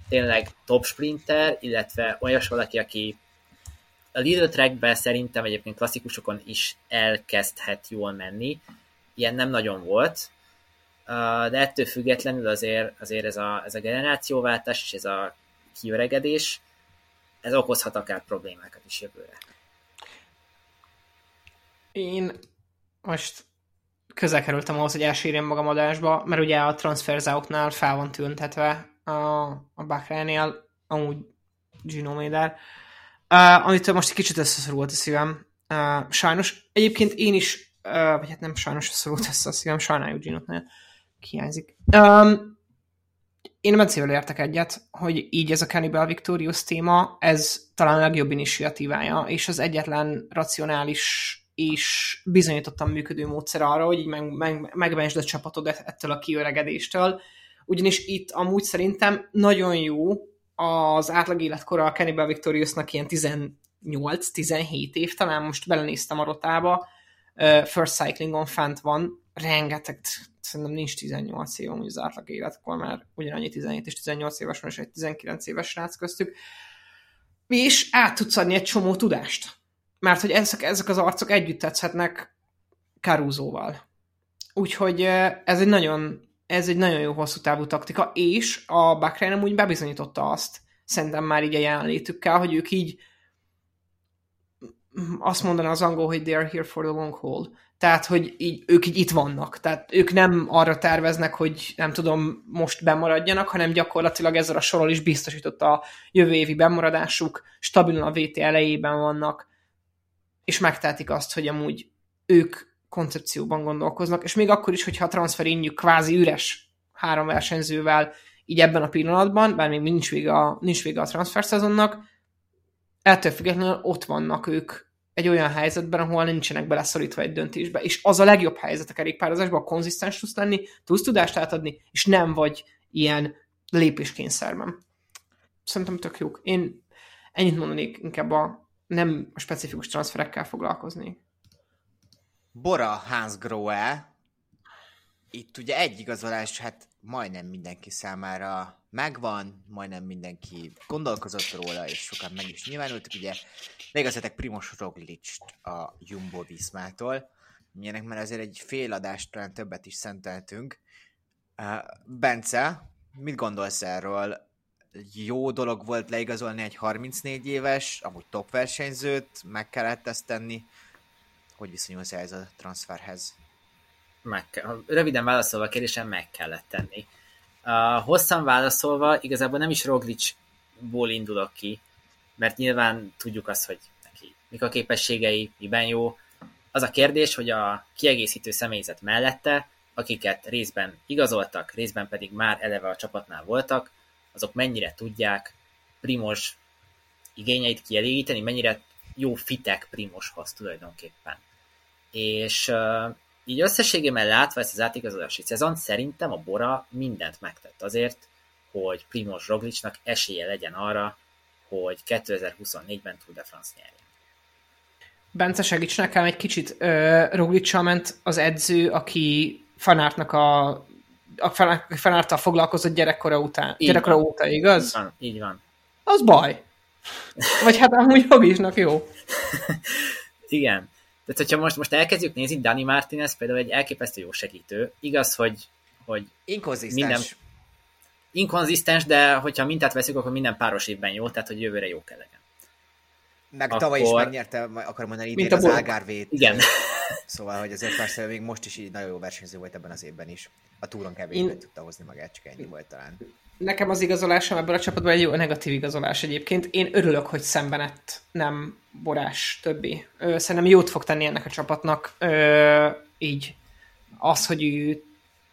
tényleg top sprinter, illetve olyas valaki, aki a Lidl Trackben szerintem egyébként klasszikusokon is elkezdhet jól menni. Ilyen nem nagyon volt, de ettől függetlenül azért, azért ez, a, ez a generációváltás és ez a kiöregedés, ez okozhat akár problémákat is jövőre. Én most közel kerültem ahhoz, hogy elsírjam magam adásba, mert ugye a transferzáoknál fel van tüntetve a, a Bakránél, amúgy Gino Méder, uh, amitől most egy kicsit összeszorult a szívem. Uh, sajnos, egyébként én is, uh, vagy hát nem sajnos összeszorult össze a szívem, sajnáljuk Ginotnál, hiányzik. Um, én Bencével értek egyet, hogy így ez a Cannibal Victorious téma, ez talán a legjobb initiatívája, és az egyetlen racionális és bizonyítottan működő módszer arra, hogy így meg, meg, megmentsd a csapatod ettől a kiöregedéstől. Ugyanis itt amúgy szerintem nagyon jó az átlag életkora a Cannibal Victoriousnak ilyen 18-17 év, talán most belenéztem a rotába, First Cyclingon fent van, rengeteg, szerintem nincs 18 év az átlag életkor, már ugyanannyi 17 és 18 éves van, és egy 19 éves srác köztük, és át tudsz adni egy csomó tudást. Mert hogy ezek, ezek az arcok együtt tetszhetnek Caruso-val. Úgyhogy ez egy nagyon, ez egy nagyon jó hosszú távú taktika, és a Bahrain úgy bebizonyította azt, szerintem már így a jelenlétükkel, hogy ők így azt mondaná az angol, hogy they are here for the long haul. Tehát, hogy így, ők így itt vannak. Tehát ők nem arra terveznek, hogy nem tudom, most bemaradjanak, hanem gyakorlatilag ezzel a sorol is biztosított a jövő évi bemaradásuk, stabilan a VT elejében vannak, és megtehetik azt, hogy amúgy ők koncepcióban gondolkoznak, és még akkor is, hogyha a transferényük kvázi üres három versenyzővel így ebben a pillanatban, bár még nincs vége a, nincs vége a transfer szezonnak, ettől függetlenül ott vannak ők egy olyan helyzetben, ahol nincsenek beleszorítva egy döntésbe, és az a legjobb helyzet a kerékpározásban, konzisztens tudsz lenni, tudsz tudást átadni, és nem vagy ilyen lépéskényszerben. Szerintem tök jók. Én ennyit mondanék inkább a nem a specifikus transferekkel foglalkozni. Bora Hans Grohe, itt ugye egy igazolás, hát majdnem mindenki számára megvan, majdnem mindenki gondolkozott róla, és sokan meg is nyilvánultak, ugye végezzetek Primos roglic a Jumbo Viszmától, milyenek már azért egy fél adást talán többet is szenteltünk. Bence, mit gondolsz erről? jó dolog volt leigazolni egy 34 éves, amúgy top versenyzőt, meg kellett ezt tenni. Hogy viszonyulsz ez a transferhez? Meg, röviden válaszolva a kérdésem, meg kellett tenni. Uh, hosszan válaszolva, igazából nem is Roglicból indulok ki, mert nyilván tudjuk azt, hogy neki mik a képességei, miben jó. Az a kérdés, hogy a kiegészítő személyzet mellette, akiket részben igazoltak, részben pedig már eleve a csapatnál voltak, azok mennyire tudják Primos igényeit kielégíteni, mennyire jó fitek Primoshoz tulajdonképpen. És uh, így összességében látva ezt az átigazolási szezon, szerintem a Bora mindent megtett azért, hogy Primos Roglicnak esélye legyen arra, hogy 2024-ben Tour de France nyerjen. Bence, segíts nekem egy kicsit. Uh, ment az edző, aki Fanártnak a a fenáltal foglalkozott gyerekkora után. Így gyerekkora van. óta, igaz? Így van, így van. Az baj. Vagy hát amúgy Rogisnak jó. Igen. Tehát, hogyha most, most elkezdjük nézni, Dani Martinez például egy elképesztő jó segítő. Igaz, hogy, hogy Inkonzisztens. Minden, inkonzisztens, de hogyha mintát veszük, akkor minden páros évben jó, tehát hogy jövőre jó kell legyen. Meg akkor... tavaly is megnyerte, akarom mondani, idén az Algarvét. Igen. Szóval, hogy azért persze még most is így nagyon jó versenyző volt ebben az évben is. A túron kevésbé Én... tudta hozni magát, csak ennyi volt talán. Nekem az igazolásom ebből a csapatban egy jó negatív igazolás egyébként. Én örülök, hogy szembenett nem Borás többi. Ö, szerintem jót fog tenni ennek a csapatnak. Ö, így az, hogy ő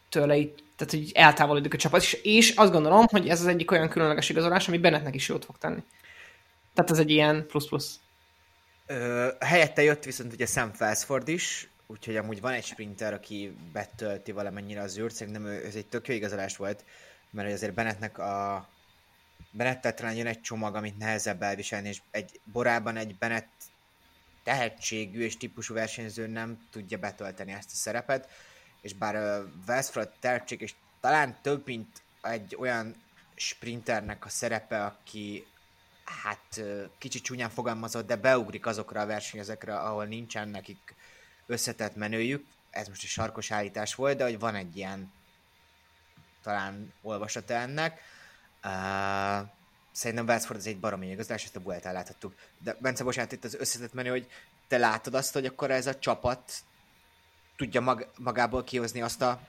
tőle így, tehát, hogy eltávolodik a csapat, és, és azt gondolom, hogy ez az egyik olyan különleges igazolás, ami Bennettnek is jót fog tenni. Tehát ez egy ilyen plusz-plusz. Helyette jött viszont ugye Sam Felsford is, úgyhogy amúgy van egy sprinter, aki betölti valamennyire az űrt, szerintem ez egy tök jó igazolás volt, mert azért Bennettnek a Bennettel talán jön egy csomag, amit nehezebb elviselni, és egy borában egy Bennett tehetségű és típusú versenyző nem tudja betölteni ezt a szerepet, és bár uh, Westford tehetség, és talán több, mint egy olyan sprinternek a szerepe, aki hát kicsit csúnyán fogalmazott, de beugrik azokra a versenyezekre, ahol nincsen nekik összetett menőjük. Ez most egy sarkos állítás volt, de hogy van egy ilyen talán olvasata ennek. Uh, szerintem Westford az egy baromi igazolás, ezt a Bueltán láthattuk. De Bence, bocsánat, itt az összetett menő, hogy te látod azt, hogy akkor ez a csapat tudja mag- magából kihozni azt a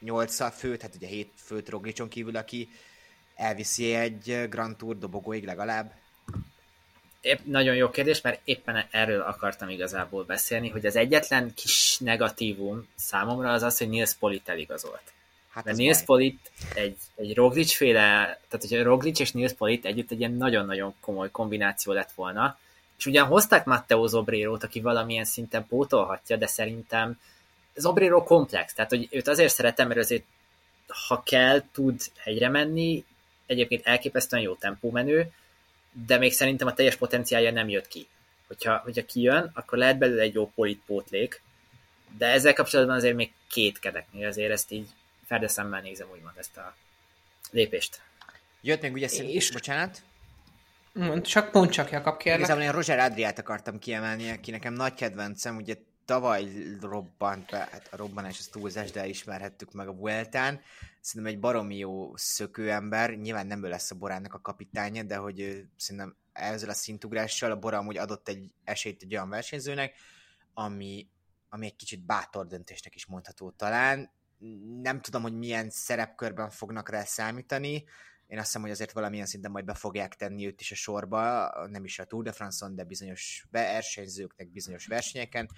8 főt, hát ugye 7 főt Roglicson kívül, aki elviszi egy Grand Tour dobogóig legalább? Épp, nagyon jó kérdés, mert éppen erről akartam igazából beszélni, hogy az egyetlen kis negatívum számomra az az, hogy Nils Polit eligazolt. Hát Mert Nils Polit egy, egy Roglic féle, tehát hogy Roglic és Nils Polit együtt egy ilyen nagyon-nagyon komoly kombináció lett volna, és ugyan hozták Matteo Zobrero-t, aki valamilyen szinten pótolhatja, de szerintem Zobrero komplex, tehát hogy őt azért szeretem, mert azért ha kell, tud hegyre menni, egyébként elképesztően jó tempómenő, de még szerintem a teljes potenciálja nem jött ki. Hogyha, hogyha kijön, akkor lehet belőle egy jó politpótlék, de ezzel kapcsolatban azért még kétkedek, azért ezt így ferdeszemmel nézem úgymond ezt a lépést. Jött még ugye szerint, és... bocsánat? Csak pont csak Jakab kérlek. Igazából én Roger Adriát akartam kiemelni, aki nekem nagy kedvencem, ugye tavaly robbant be, hát a robbanás az túlzás, de ismerhettük meg a Vueltán. Szerintem egy baromi jó szökőember, nyilván nem ő lesz a Borának a kapitánya, de hogy szerintem ezzel a szintugrással a Bora amúgy adott egy esélyt egy olyan versenyzőnek, ami, ami egy kicsit bátor döntésnek is mondható talán. Nem tudom, hogy milyen szerepkörben fognak rá számítani, én azt hiszem, hogy azért valamilyen szinten majd be fogják tenni őt is a sorba, nem is a Tour de France-on, de bizonyos versenyzőknek bizonyos versenyeken,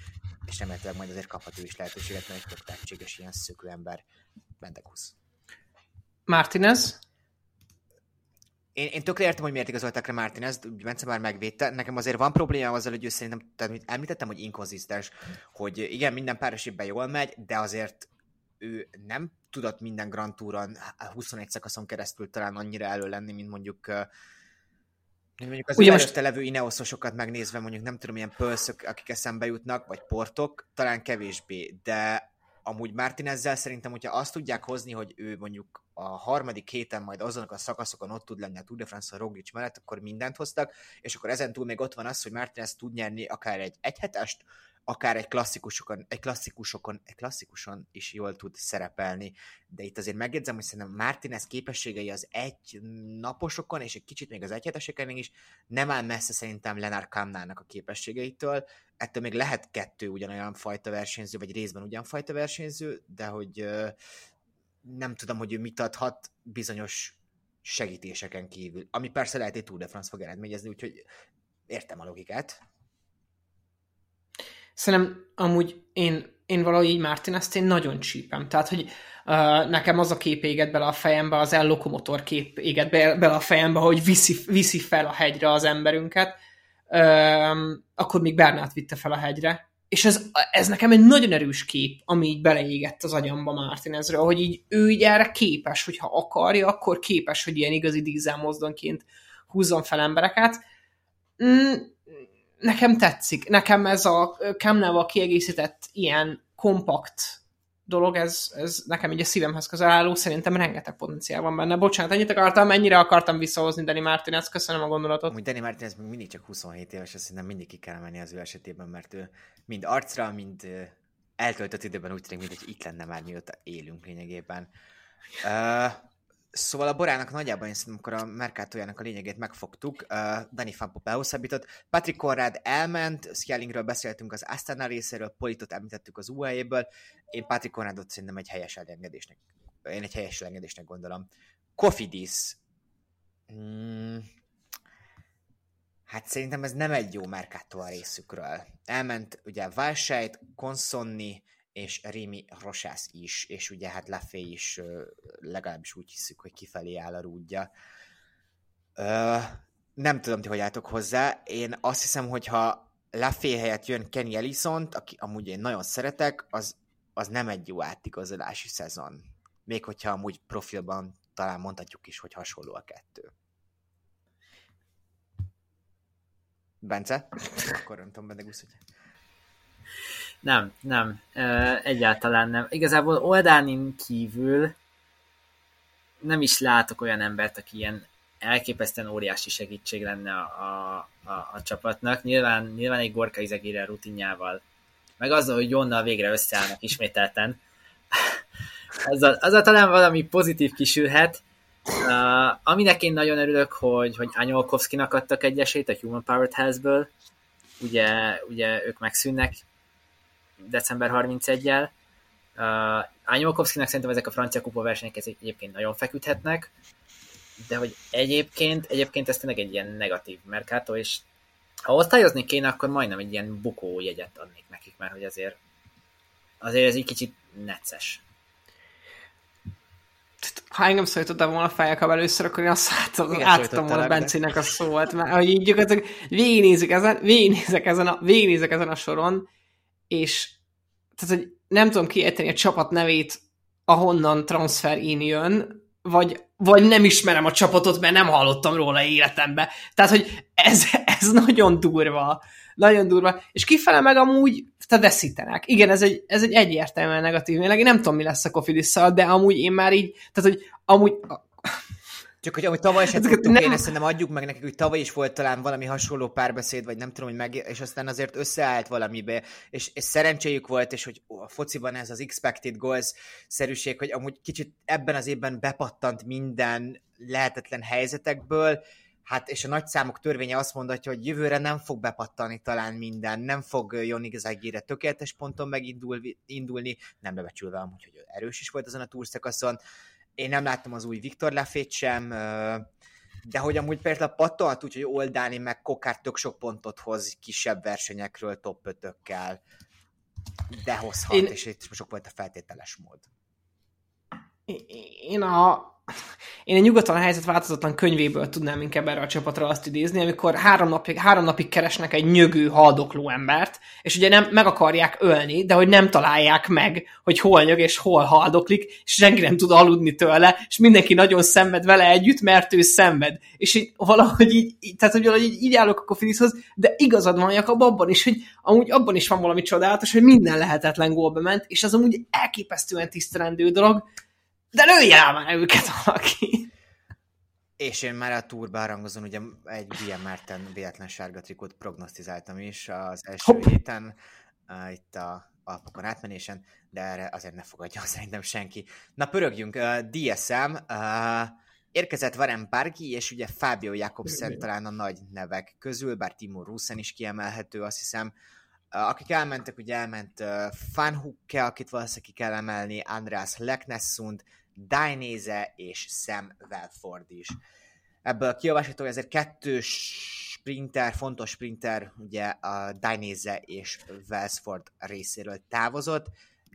és remélhetőleg majd azért kaphat ő is lehetőséget, mert egy tök tehetséges ilyen szökő ember. Bendekusz. Martinez? Én, én tökre értem, hogy miért igazolták rá Martinez, Bence már megvédte. Nekem azért van probléma azzal, hogy ő szerintem, tehát említettem, hogy inkonzisztens, hogy igen, minden páros évben jól megy, de azért ő nem tudott minden Grand Touron 21 szakaszon keresztül talán annyira elő lenni, mint mondjuk Mondjuk az Ugye most... levő Ineososokat megnézve, mondjuk nem tudom, milyen pölszök, akik eszembe jutnak, vagy portok, talán kevésbé, de amúgy Martinezzel szerintem, hogyha azt tudják hozni, hogy ő mondjuk a harmadik héten majd azonok a szakaszokon ott tud lenni a Tour de France a Roglic mellett, akkor mindent hoztak, és akkor ezen túl még ott van az, hogy Martinez tud nyerni akár egy egyhetest, akár egy klasszikusokon, egy klasszikusokon, egy klasszikuson is jól tud szerepelni. De itt azért megjegyzem, hogy szerintem Martinez képességei az egy naposokon, és egy kicsit még az egyheteseken is nem áll messze szerintem Lenár Kamnának a képességeitől. Ettől még lehet kettő ugyanolyan fajta versenyző, vagy részben ugyanfajta versenyző, de hogy nem tudom, hogy ő mit adhat bizonyos segítéseken kívül, ami persze lehet egy Tour de France fog eredményezni, úgyhogy értem a logikát. Szerintem amúgy én, én valahogy így ezt én nagyon csípem. Tehát, hogy uh, nekem az a kép éget bele a fejembe, az El Lokomotor kép éget be, bele a fejembe, hogy viszi, viszi fel a hegyre az emberünket. Uh, akkor még Bernát vitte fel a hegyre. És ez, ez nekem egy nagyon erős kép, ami így beleégett az agyamba Martinezről, hogy így ő így erre képes, hogyha akarja, akkor képes, hogy ilyen igazi dízel mozdonként húzzon fel embereket. Nekem tetszik. Nekem ez a Camnával kiegészített ilyen kompakt dolog, ez, ez nekem így a szívemhez közel álló, szerintem rengeteg potenciál van benne. Bocsánat, ennyit akartam, mennyire akartam visszahozni Dani Martinez, köszönöm a gondolatot. Úgy Dani Martinez még mindig csak 27 éves, azt szerintem mindig ki kell menni az ő esetében, mert ő mind arcra, mind eltöltött időben úgy tűnik, mint hogy itt lenne már mióta élünk lényegében. Uh, Szóval a borának nagyjából én szerintem akkor a Mercatójának a lényegét megfogtuk. Uh, Dani Fampo behosszabbított. Patrick Conrad elment, Skellingről beszéltünk az Astana részéről, Politot említettük az UAE-ből. Én Patrick Conradot szerintem egy helyes elengedésnek, én egy helyes elengedésnek gondolom. Kofidis. Hmm. Hát szerintem ez nem egy jó Mercato a részükről. Elment ugye Valsejt, Konsonni, és Rémi Rosász is, és ugye hát Lafay is legalábbis úgy hiszük, hogy kifelé áll a rúdja. nem tudom, ti hogy álltok hozzá. Én azt hiszem, hogy ha Lafay helyett jön Kenny ellison aki amúgy én nagyon szeretek, az, az nem egy jó átigazolási szezon. Még hogyha amúgy profilban talán mondhatjuk is, hogy hasonló a kettő. Bence? Akkor nem tudom, benne hogy... Nem, nem. Egyáltalán nem. Igazából oldánin kívül nem is látok olyan embert, aki ilyen elképesztően óriási segítség lenne a, a, a, csapatnak. Nyilván, nyilván egy Gorka Izegire rutinjával, meg azzal, hogy Jonnal végre összeállnak ismételten, azzal, azzal talán valami pozitív kisülhet. Uh, aminek én nagyon örülök, hogy, hogy Anyolkovszkinak adtak egy esélyt a Human Powered House-ből. Ugye, ugye ők megszűnnek december 31-jel. Uh, Anyolkovszkinak szerintem ezek a francia kupa versenyek egyébként nagyon feküdhetnek, de hogy egyébként, egyébként ez tényleg egy ilyen negatív merkátó, és ha osztályozni kéne, akkor majdnem egy ilyen bukó jegyet adnék nekik, mert hogy azért azért ez egy kicsit necces. Ha engem szólítottál volna a fejekab először, akkor én azt átadom, átadom volna Bencének a szót, mert hogy így gyakorlatilag végignézek ezen, végignézek ezen, a, végignézek ezen a soron, és tehát, hogy nem tudom kiejteni a csapat nevét, ahonnan transfer in jön, vagy, vagy nem ismerem a csapatot, mert nem hallottam róla életembe. Tehát, hogy ez, ez nagyon durva. Nagyon durva. És kifele meg amúgy te veszítenek. Igen, ez egy, ez egy egyértelműen negatív. Én nem tudom, mi lesz a Kofidis-szal, de amúgy én már így, tehát, hogy amúgy csak hogy amúgy tavaly sem tudtuk, nem... én ezt szerintem adjuk meg nekik, hogy tavaly is volt talán valami hasonló párbeszéd, vagy nem tudom, hogy meg, és aztán azért összeállt valamibe, és, és szerencséjük volt, és hogy a fociban ez az expected goals szerűség, hogy amúgy kicsit ebben az évben bepattant minden lehetetlen helyzetekből, hát és a nagy számok törvénye azt mondatja, hogy jövőre nem fog bepattani talán minden, nem fog Joni Zagire tökéletes ponton megindulni, nem bebecsülve amúgy, hogy erős is volt azon a túrszakaszon, én nem láttam az új Viktor Lefét sem, de hogy amúgy például úgy, hogy Oldáni meg Kokár tök sok pontot hoz kisebb versenyekről top 5 de hozhat, én... és itt sok volt a feltételes mód. Én a én a nyugodtan a helyzet változatlan könyvéből tudnám inkább erre a csapatra azt idézni, amikor három napig, három napig keresnek egy nyögő, haldokló embert, és ugye nem meg akarják ölni, de hogy nem találják meg, hogy hol nyög és hol haldoklik, és senki nem tud aludni tőle, és mindenki nagyon szenved vele együtt, mert ő szenved. És így, valahogy így, tehát hogy valahogy így, így állok a Kofidishoz, de igazad van Jakab abban is, hogy amúgy abban is van valami csodálatos, hogy minden lehetetlen gólba ment, és az amúgy elképesztően tisztelendő dolog, de lője már őket valaki! És én már a túrba rangozom, ugye egy BM Merten véletlen sárga trikót prognosztizáltam is az első Hopp. héten, uh, itt a Alpokon átmenésen, de erre azért ne fogadja szerintem senki. Na pörögjünk, uh, DSM, uh, érkezett Varen Parki, és ugye Fábio Jakobsen talán a nagy nevek közül, bár Timo Russen is kiemelhető, azt hiszem, Uh, akik elmentek, ugye elment uh, Fanhukke, akit valószínűleg ki kell emelni, András Leknessund, Dainese és Sam Welford is. Ebből a kiolvasható, ezért kettő sprinter, fontos sprinter, ugye a Dainese és Welsford részéről távozott,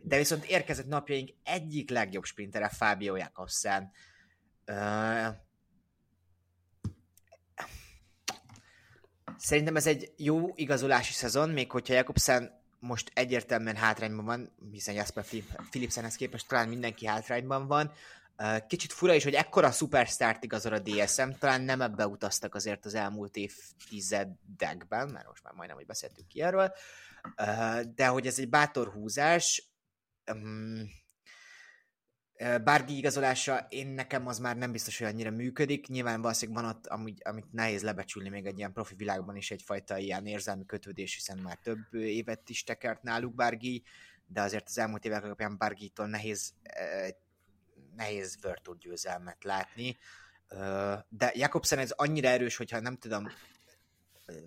de viszont érkezett napjaink egyik legjobb sprintere, Fábio Jakobsen. Uh, szerintem ez egy jó igazolási szezon, még hogyha Jakobsen most egyértelműen hátrányban van, hiszen Jasper Philipsenhez képest talán mindenki hátrányban van. Kicsit fura is, hogy ekkora szupersztárt igazol a DSM, talán nem ebbe utaztak azért az elmúlt évtizedekben, mert most már majdnem, hogy beszéltünk ki erről, de hogy ez egy bátor húzás, Bárgi igazolása, én nekem az már nem biztos, hogy annyira működik. Nyilván valószínűleg van ott, amit, amit nehéz lebecsülni még egy ilyen profi világban is egyfajta ilyen érzelmi kötődés, hiszen már több évet is tekert náluk Bárgi, de azért az elmúlt évek alapján Bárgitól nehéz, nehéz Virtual győzelmet látni. De Jakobsen ez annyira erős, hogyha nem tudom,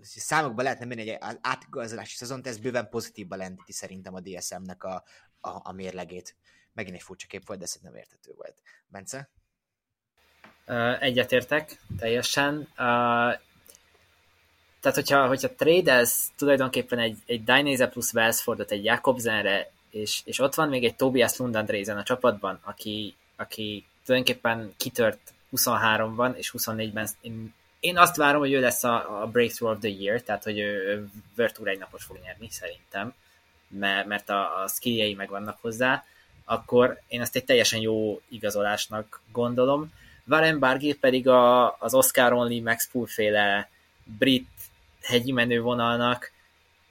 számokban lehetne menni egy átigazolási szezont, ez bőven pozitívba lendíti szerintem a DSM-nek a, a, a mérlegét. Megint egy furcsa kép volt, de szerintem értető volt. Bence? Egyetértek, teljesen. Tehát, hogyha, hogyha tradez tulajdonképpen egy, egy Dainese plusz Wellsfordot egy Jakobsenre, és, és ott van még egy Tobias Lundandrézen a csapatban, aki, aki tulajdonképpen kitört 23-ban, és 24-ben én én azt várom, hogy ő lesz a, a Breakthrough of the Year, tehát hogy ő World Tour egy napot fog nyerni, szerintem, mert, mert a, a skilljei megvannak hozzá, akkor én ezt egy teljesen jó igazolásnak gondolom. Warren Bargill pedig a, az Oscar Only Max Pool féle brit hegyi menő vonalnak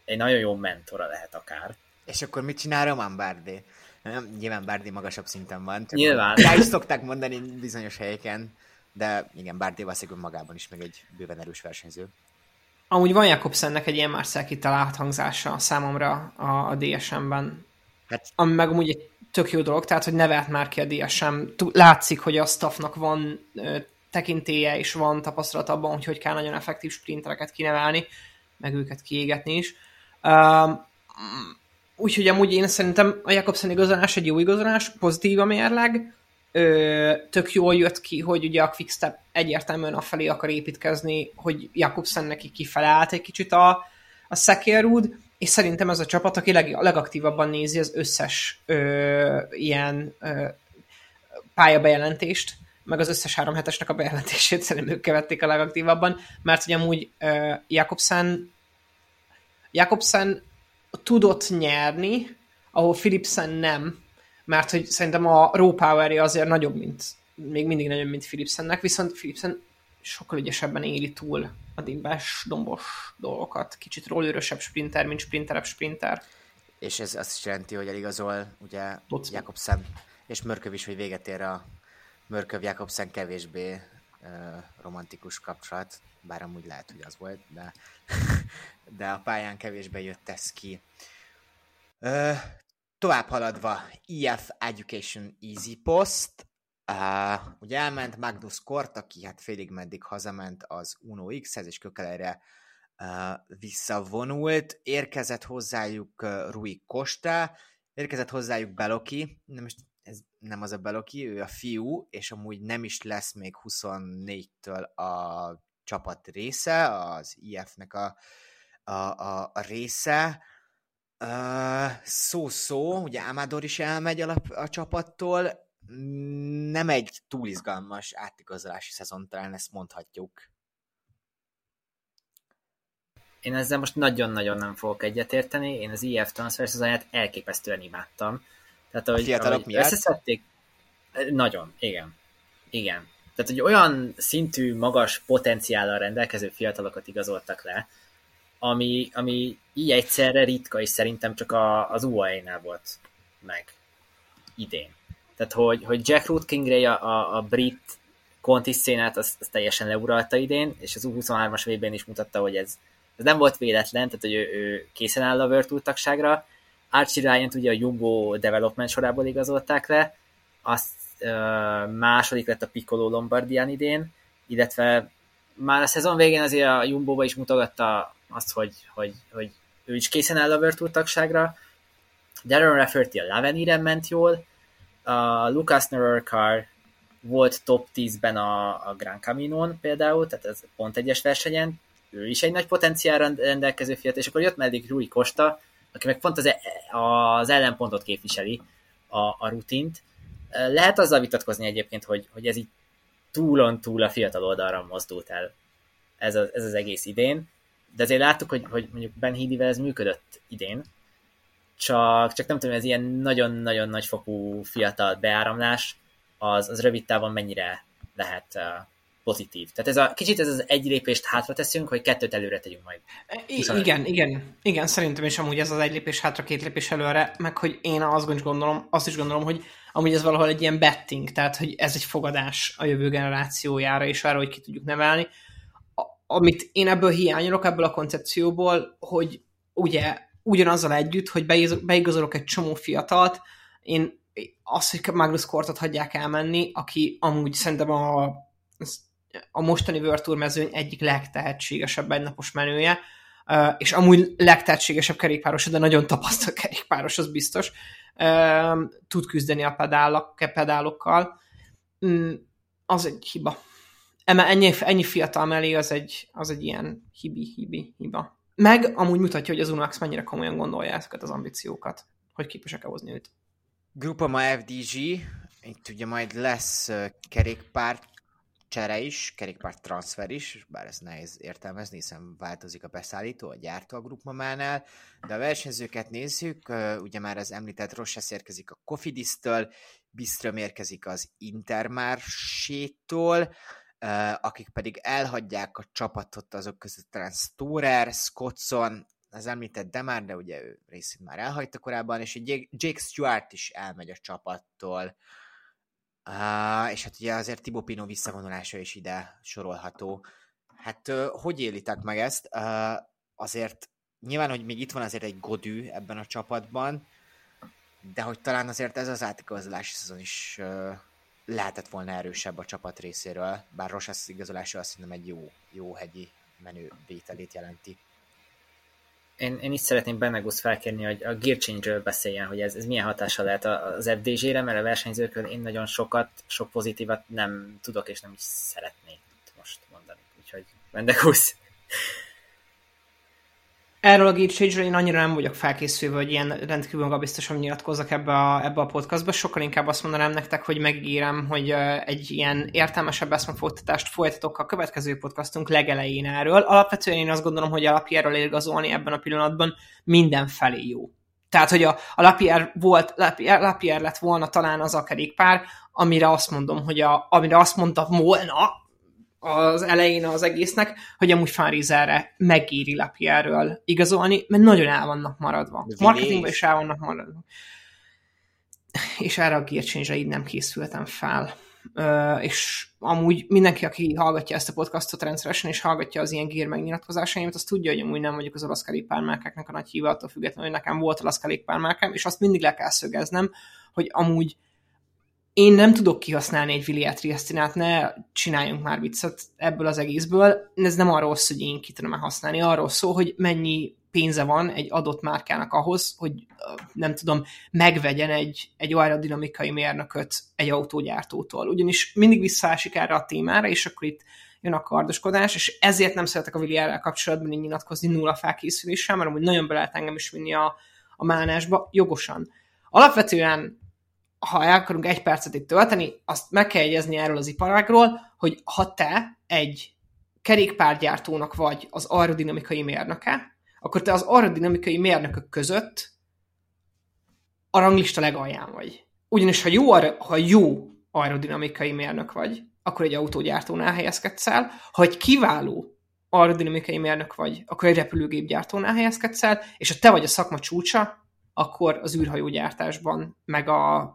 egy nagyon jó mentora lehet akár. És akkor mit csinál Roman Bardi? Nem, nyilván Bardi magasabb szinten van. Csak Nyilván. Rá is szokták mondani bizonyos helyeken, de igen, Bardi valószínűleg magában is meg egy bőven erős versenyző. Amúgy van Jakobsennek egy ilyen Marcel kitalált hangzása számomra a, a DSM-ben. Hát, ami meg amúgy egy tök jó dolog, tehát hogy nevelt már ki a DSM. Látszik, hogy a staffnak van ö, tekintélye és van tapasztalat abban, hogy hogy kell nagyon effektív sprintereket kinevelni, meg őket kiégetni is. Um, úgyhogy amúgy én szerintem a Jakobsen igazolás egy jó igazolás, pozitív a mérleg, ö, tök jól jött ki, hogy ugye a Quickstep egyértelműen a felé akar építkezni, hogy Jakobsen neki kifele állt egy kicsit a, a szekérúd, és szerintem ez a csapat, aki leg, legaktívabban nézi az összes ö, ilyen ö, pályabejelentést, meg az összes három hetesnek a bejelentését szerintem ők követték a legaktívabban, mert hogy amúgy Jakobsen Jakobsen tudott nyerni, ahol Philipsen nem, mert hogy szerintem a raw power azért nagyobb, mint még mindig nagyobb, mint Philipsennek, viszont Philipsen sokkal ügyesebben éli túl a dimbás, dombos dolgokat. Kicsit rollőrösebb sprinter, mint sprinterebb sprinter. És ez azt is jelenti, hogy eligazol ugye Jakobsen és Mörköv is, hogy véget ér a Mörköv Jakobsen kevésbé uh, romantikus kapcsolat, bár amúgy lehet, hogy az volt, de, de a pályán kevésbé jött ez ki. Uh, tovább haladva, EF Education Easy Post, uh, ugye elment Magnus Kort, aki hát félig meddig hazament az Uno X-hez, és kökelejre uh, visszavonult, érkezett hozzájuk uh, Rui Costa, érkezett hozzájuk Beloki, nem most ez nem az a Beloki, ő a fiú, és amúgy nem is lesz még 24-től a csapat része, az IF-nek a, a, a, a része. Szó-szó, uh, ugye Amador is elmegy a, a csapattól, nem egy túl izgalmas átigazolási szezon, talán ezt mondhatjuk. Én ezzel most nagyon-nagyon nem fogok egyetérteni, én az IF transfer szezonját elképesztően imádtam tehát, ahogy, a fiatalok ahogy miatt? Összeszedték, nagyon, igen. Igen. Tehát, hogy olyan szintű, magas potenciállal rendelkező fiatalokat igazoltak le, ami, ami így egyszerre ritka, és szerintem csak a, az UAE-nál volt meg idén. Tehát, hogy, hogy Jack Root Kingray a, a, a brit konti szénát, az, az teljesen leuralta idén, és az U23-as vb is mutatta, hogy ez, ez nem volt véletlen, tehát, hogy ő, ő készen áll a World tagságra, Archie Ryan ugye a Jumbo Development sorából igazolták le, azt uh, második lett a Piccolo Lombardián idén, illetve már a szezon végén azért a Jumbo is mutogatta azt, hogy, hogy, hogy ő is készen áll a World Tour tagságra. Darren Rafferty a Laveniren ment jól, a Lucas Nerurkar volt top 10-ben a, a Gran Camino-n például, tehát ez pont egyes versenyen, ő is egy nagy potenciál rendelkező fiat, és akkor jött meddig Rui Costa, aki meg pont az, e- az ellenpontot képviseli, a, a rutint. Lehet azzal vitatkozni egyébként, hogy, hogy ez így túlon túl a fiatal oldalra mozdult el ez, a, ez az egész idén, de azért láttuk, hogy, hogy mondjuk Ben Healy-vel ez működött idén, csak, csak nem tudom, ez ilyen nagyon-nagyon nagyfokú fiatal beáramlás, az, az rövid távon mennyire lehet uh, pozitív. Tehát ez a, kicsit ez az egy lépést hátra teszünk, hogy kettőt előre tegyünk majd. I- igen, igen, igen, szerintem is amúgy ez az egy lépés hátra, két lépés előre, meg hogy én azt is gondolom, azt is gondolom, hogy amúgy ez valahol egy ilyen betting, tehát hogy ez egy fogadás a jövő generációjára, és arra, hogy ki tudjuk nevelni. A, amit én ebből hiányolok, ebből a koncepcióból, hogy ugye ugyanazzal együtt, hogy beigazolok egy csomó fiatalt, én az, hogy Magnus Kortot hagyják elmenni, aki amúgy szerintem a a mostani World Tour mezőny egyik legtehetségesebb egynapos menője, és amúgy legtehetségesebb kerékpáros, de nagyon tapasztalt kerékpáros, az biztos, tud küzdeni a pedálok, pedálokkal. Mm, az egy hiba. Ennyi, ennyi fiatal mellé az egy, az egy ilyen hibi, hibi, hiba. Meg amúgy mutatja, hogy az Unax mennyire komolyan gondolja ezeket az ambíciókat, hogy képesek-e hozni őt. Grupama FDG, itt ugye majd lesz kerékpár csere is, kerékpár transfer is, bár ez nehéz értelmezni, hiszen változik a beszállító, a gyártó a Grupmamánál, de a versenyzőket nézzük, ugye már az említett Roches érkezik a Cofidis-től, Biström érkezik az Intermarsétól, akik pedig elhagyják a csapatot, azok között talán Storer, Scottson, az említett Demar, de ugye ő részint már elhagyta korábban, és Jake Stewart is elmegy a csapattól. Uh, és hát ugye azért Tibo Pino visszavonulása is ide sorolható. Hát uh, hogy élitek meg ezt? Uh, azért nyilván, hogy még itt van azért egy godű ebben a csapatban, de hogy talán azért ez az átigazolási szezon is uh, lehetett volna erősebb a csapat részéről, bár Rosas igazolása azt hiszem egy jó, jó hegyi menő vételét jelenti én, én is szeretném Benegus felkérni, hogy a Gear Change-ről beszéljen, hogy ez, ez milyen hatása lehet az FDG-re, mert a versenyzőkről én nagyon sokat, sok pozitívat nem tudok, és nem is szeretnék most mondani. Úgyhogy Benegus. Erről a change én annyira nem vagyok felkészülve, hogy ilyen rendkívül magabiztosan nyilatkozzak ebbe a, ebbe a podcastba. Sokkal inkább azt mondanám nektek, hogy megígérem, hogy egy ilyen értelmesebb eszmefogytatást folytatok a következő podcastunk legelején erről. Alapvetően én azt gondolom, hogy a Lapierről igazolni ebben a pillanatban mindenfelé jó. Tehát, hogy a, a Lapierre volt, Lapierre, Lapierre lett volna talán az a kerékpár, amire azt mondom, hogy a, amire azt mondta volna, az elején az egésznek, hogy amúgy Fanrizerre megéri Lapierről igazolni, mert nagyon el vannak maradva. Marketingben is el vannak maradva. És erre a gear így nem készültem fel. Uh, és amúgy mindenki, aki hallgatja ezt a podcastot rendszeresen, és hallgatja az ilyen gear megnyilatkozásaimat, az tudja, hogy amúgy nem vagyok az olasz kerékpármárkáknak a nagy híva, attól függetlenül, hogy nekem volt olasz kerékpármárkám, és azt mindig le kell szögeznem, hogy amúgy én nem tudok kihasználni egy Viliát Triestinát, ne csináljunk már viccet ebből az egészből. Ez nem arról szól, hogy én ki tudom használni, arról szól, hogy mennyi pénze van egy adott márkának ahhoz, hogy nem tudom, megvegyen egy, egy aerodinamikai mérnököt egy autógyártótól. Ugyanis mindig visszaesik erre a témára, és akkor itt jön a kardoskodás, és ezért nem szeretek a Williárral kapcsolatban így nyilatkozni nulla felkészüléssel, mert amúgy nagyon be lehet engem is vinni a, a mánásba, jogosan. Alapvetően ha el akarunk egy percet itt tölteni, azt meg kell jegyezni erről az iparágról, hogy ha te egy kerékpárgyártónak vagy az aerodinamikai mérnöke, akkor te az aerodinamikai mérnökök között a ranglista legalján vagy. Ugyanis ha jó, ha jó aerodinamikai mérnök vagy, akkor egy autógyártónál helyezkedsz el, ha egy kiváló aerodinamikai mérnök vagy, akkor egy repülőgépgyártónál helyezkedsz el, és ha te vagy a szakma csúcsa, akkor az űrhajógyártásban, meg a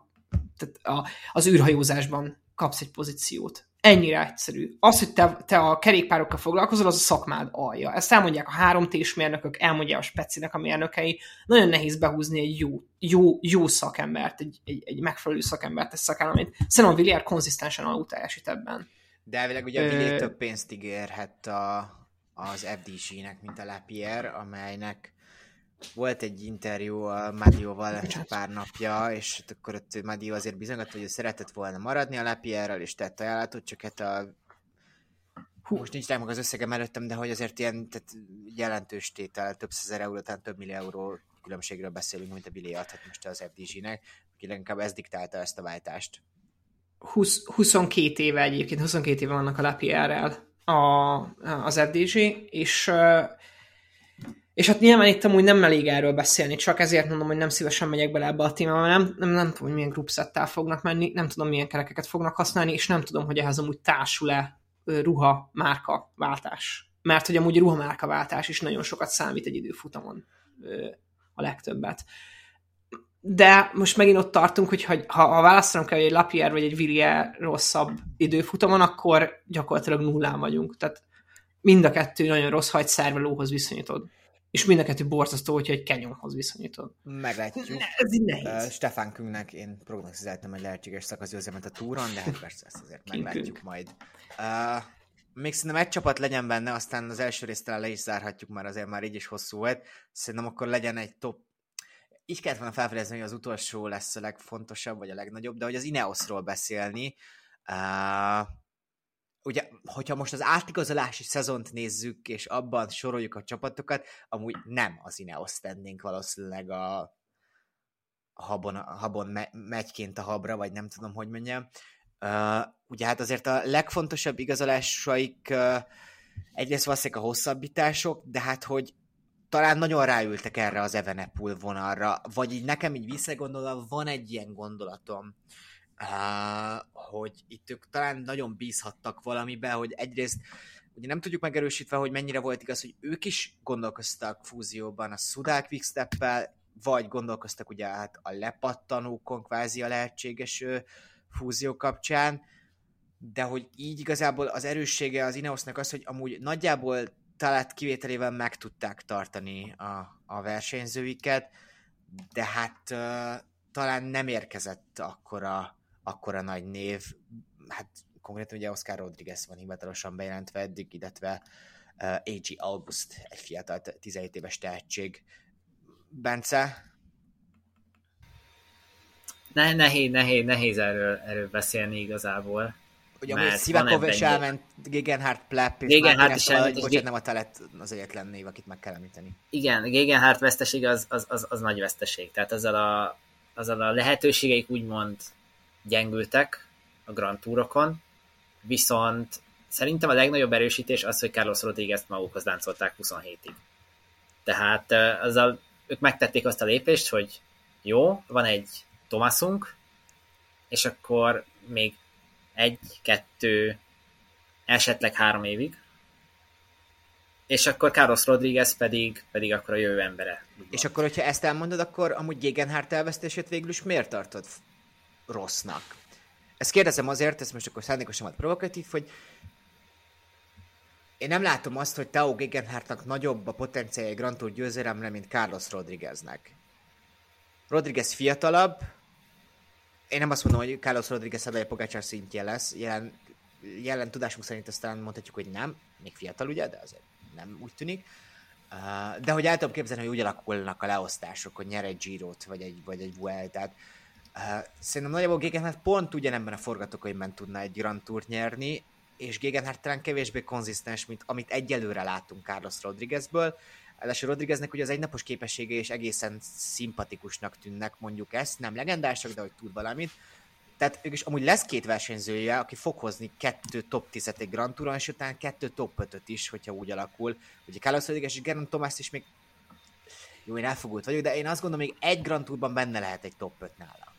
tehát a, az űrhajózásban kapsz egy pozíciót. Ennyire egyszerű. Az, hogy te, te a kerékpárokkal foglalkozol, az a szakmád alja. Ezt elmondják a három t mérnökök, elmondják a specinek a mérnökei. Nagyon nehéz behúzni egy jó, jó, jó szakembert, egy, egy, egy megfelelő szakembert egy szakállományt. Szerintem a Villiard konzisztensen alul teljesít ebben. De elvileg ugye a Villiers több pénzt ígérhet a, az FDG-nek, mint a Lapierre, amelynek volt egy interjú a Madióval pár napja, és akkor ott Madió azért bizonyított, hogy ő szeretett volna maradni a Lapierrel, és tett ajánlatot, csak hát a Hú, most nincs meg az összegem előttem, de hogy azért ilyen tehát jelentős tétel, több százer euró, tehát több millió euró különbségről beszélünk, mint a Billy adhat most az FDG-nek, aki leginkább ez diktálta ezt a váltást. 20, 22 éve egyébként, 22 éve vannak a Lapierrel a, az FDG, és és hát nyilván itt amúgy nem elég erről beszélni, csak ezért mondom, hogy nem szívesen megyek bele ebbe a témába, nem, nem, nem tudom, hogy milyen groupsettel fognak menni, nem tudom, milyen kerekeket fognak használni, és nem tudom, hogy ehhez amúgy társul-e ruha márka váltás. Mert hogy amúgy ruha márka váltás is nagyon sokat számít egy időfutamon a legtöbbet. De most megint ott tartunk, hogy ha, ha választanom kell, hogy egy Lapierre vagy egy Villiers rosszabb időfutamon, akkor gyakorlatilag nullán vagyunk. Tehát mind a kettő nagyon rossz, ha egy szervelóhoz viszonyítod és mind a kettő borzasztó, hogyha egy kenyonhoz viszonyítod. Meglátjuk. Ne, ez így nehéz. Uh, Stefán Küngnek én prognosztizáltam egy lehetséges szakaszgyőzelmet a túron, de hát persze ezt azért meglátjuk majd. Uh, még szerintem egy csapat legyen benne, aztán az első részt le is zárhatjuk, már azért már így is hosszú volt. Szerintem akkor legyen egy top így kellett volna felfedezni, hogy az utolsó lesz a legfontosabb, vagy a legnagyobb, de hogy az Ineosról beszélni. Uh, ugye, hogyha most az átigazolási szezont nézzük, és abban soroljuk a csapatokat, amúgy nem az Ineos tennénk valószínűleg a, a habon, habon me, megyként a habra, vagy nem tudom, hogy mondjam. Uh, ugye hát azért a legfontosabb igazolásaik uh, egyrészt valószínűleg a hosszabbítások, de hát hogy talán nagyon ráültek erre az Evenepul vonalra, vagy így nekem így visszagondolva van egy ilyen gondolatom, hogy itt ők talán nagyon bízhattak valamibe, hogy egyrészt ugye nem tudjuk megerősítve, hogy mennyire volt igaz, hogy ők is gondolkoztak fúzióban a Sudák Quickstep-pel, vagy gondolkoztak ugye hát a lepattanókon kvázi a lehetséges fúzió kapcsán, de hogy így igazából az erőssége az Ineosnak az, hogy amúgy nagyjából talát kivételével meg tudták tartani a, a versenyzőiket, de hát uh, talán nem érkezett akkora, akkora nagy név, hát konkrétan ugye Oscar Rodriguez van hivatalosan bejelentve eddig, illetve uh, A.G. August, egy fiatal 17 éves tehetség. Bence? Ne, nehéz, nehéz, nehéz erről, erről beszélni igazából. Ugye amúgy Szivakov is elment, Gegenhardt Plepp, és Gegenhardt is elment, bocsánat, nem a Telet az egyetlen név, akit meg kell említeni. Igen, Gegenhardt veszteség az, az, az, az nagy veszteség. Tehát azzal a, azzal a lehetőségeik úgymond gyengültek a Grand Tourokon, viszont szerintem a legnagyobb erősítés az, hogy Carlos Rodriguez magukhoz láncolták 27-ig. Tehát azzal ők megtették azt a lépést, hogy jó, van egy Tomaszunk, és akkor még egy, kettő, esetleg három évig, és akkor Carlos Rodriguez pedig, pedig akkor a jövő embere. És akkor, hogyha ezt elmondod, akkor amúgy Gegenhardt elvesztését végül is miért tartod rossznak? Ezt kérdezem azért, ez most akkor szándékosan volt provokatív, hogy én nem látom azt, hogy Tao Gegenhardtnak nagyobb a potenciálja Grand Tour győzelemre, mint Carlos Rodrigueznek. Rodriguez fiatalabb, én nem azt mondom, hogy Carlos Rodriguez a Pogácsár szintje lesz, jelen, jelen tudásunk szerint aztán mondhatjuk, hogy nem, még fiatal ugye, de azért nem úgy tűnik. De hogy el tudom képzelni, hogy úgy alakulnak a leosztások, hogy nyer egy Giro-t, vagy egy, vagy egy Vueltát. Uh, szerintem nagyjából Gegenhardt pont ugyanebben a forgatókönyvben tudna egy Grand Tour nyerni, és Gegenhardt talán kevésbé konzisztens, mint amit egyelőre látunk Carlos Rodriguezből. Ráadásul Rodrigueznek ugye az egynapos képessége és egészen szimpatikusnak tűnnek, mondjuk ezt, nem legendások, de hogy tud valamit. Tehát ők is amúgy lesz két versenyzője, aki fog hozni kettő top 10 egy Grand Touron, és utána kettő top 5 is, hogyha úgy alakul. Ugye Carlos Rodriguez és Geraint Thomas is még jó, én elfogult vagyok, de én azt gondolom, még egy Grand Tourban benne lehet egy top 5 nála.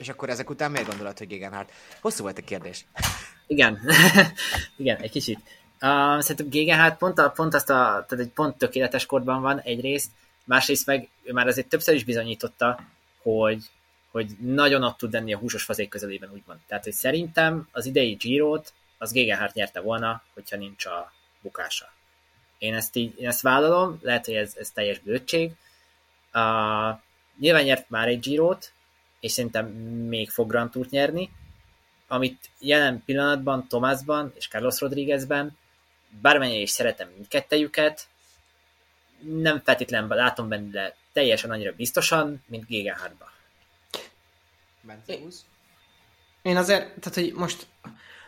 És akkor ezek után miért gondolod, hogy Gegenhardt? Hosszú volt a kérdés. Igen, igen, egy kicsit. Uh, szerintem Gegenhardt pont, a, pont, azt a, tehát egy pont tökéletes korban van egyrészt, másrészt meg ő már azért többször is bizonyította, hogy, hogy nagyon ott tud lenni a húsos fazék közelében, úgymond. Tehát, hogy szerintem az idei Giro-t az Gegenhardt nyerte volna, hogyha nincs a bukása. Én ezt, így, én ezt vállalom, lehet, hogy ez, ez teljes bőtség. Uh, nyilván nyert már egy Giro-t, és szerintem még fog Grand Tour-t nyerni, amit jelen pillanatban Tomásban és Carlos Rodriguezben, bármennyire is szeretem mindkettejüket, nem feltétlenül látom benne teljesen annyira biztosan, mint Gegenhardtba. Én azért, tehát hogy most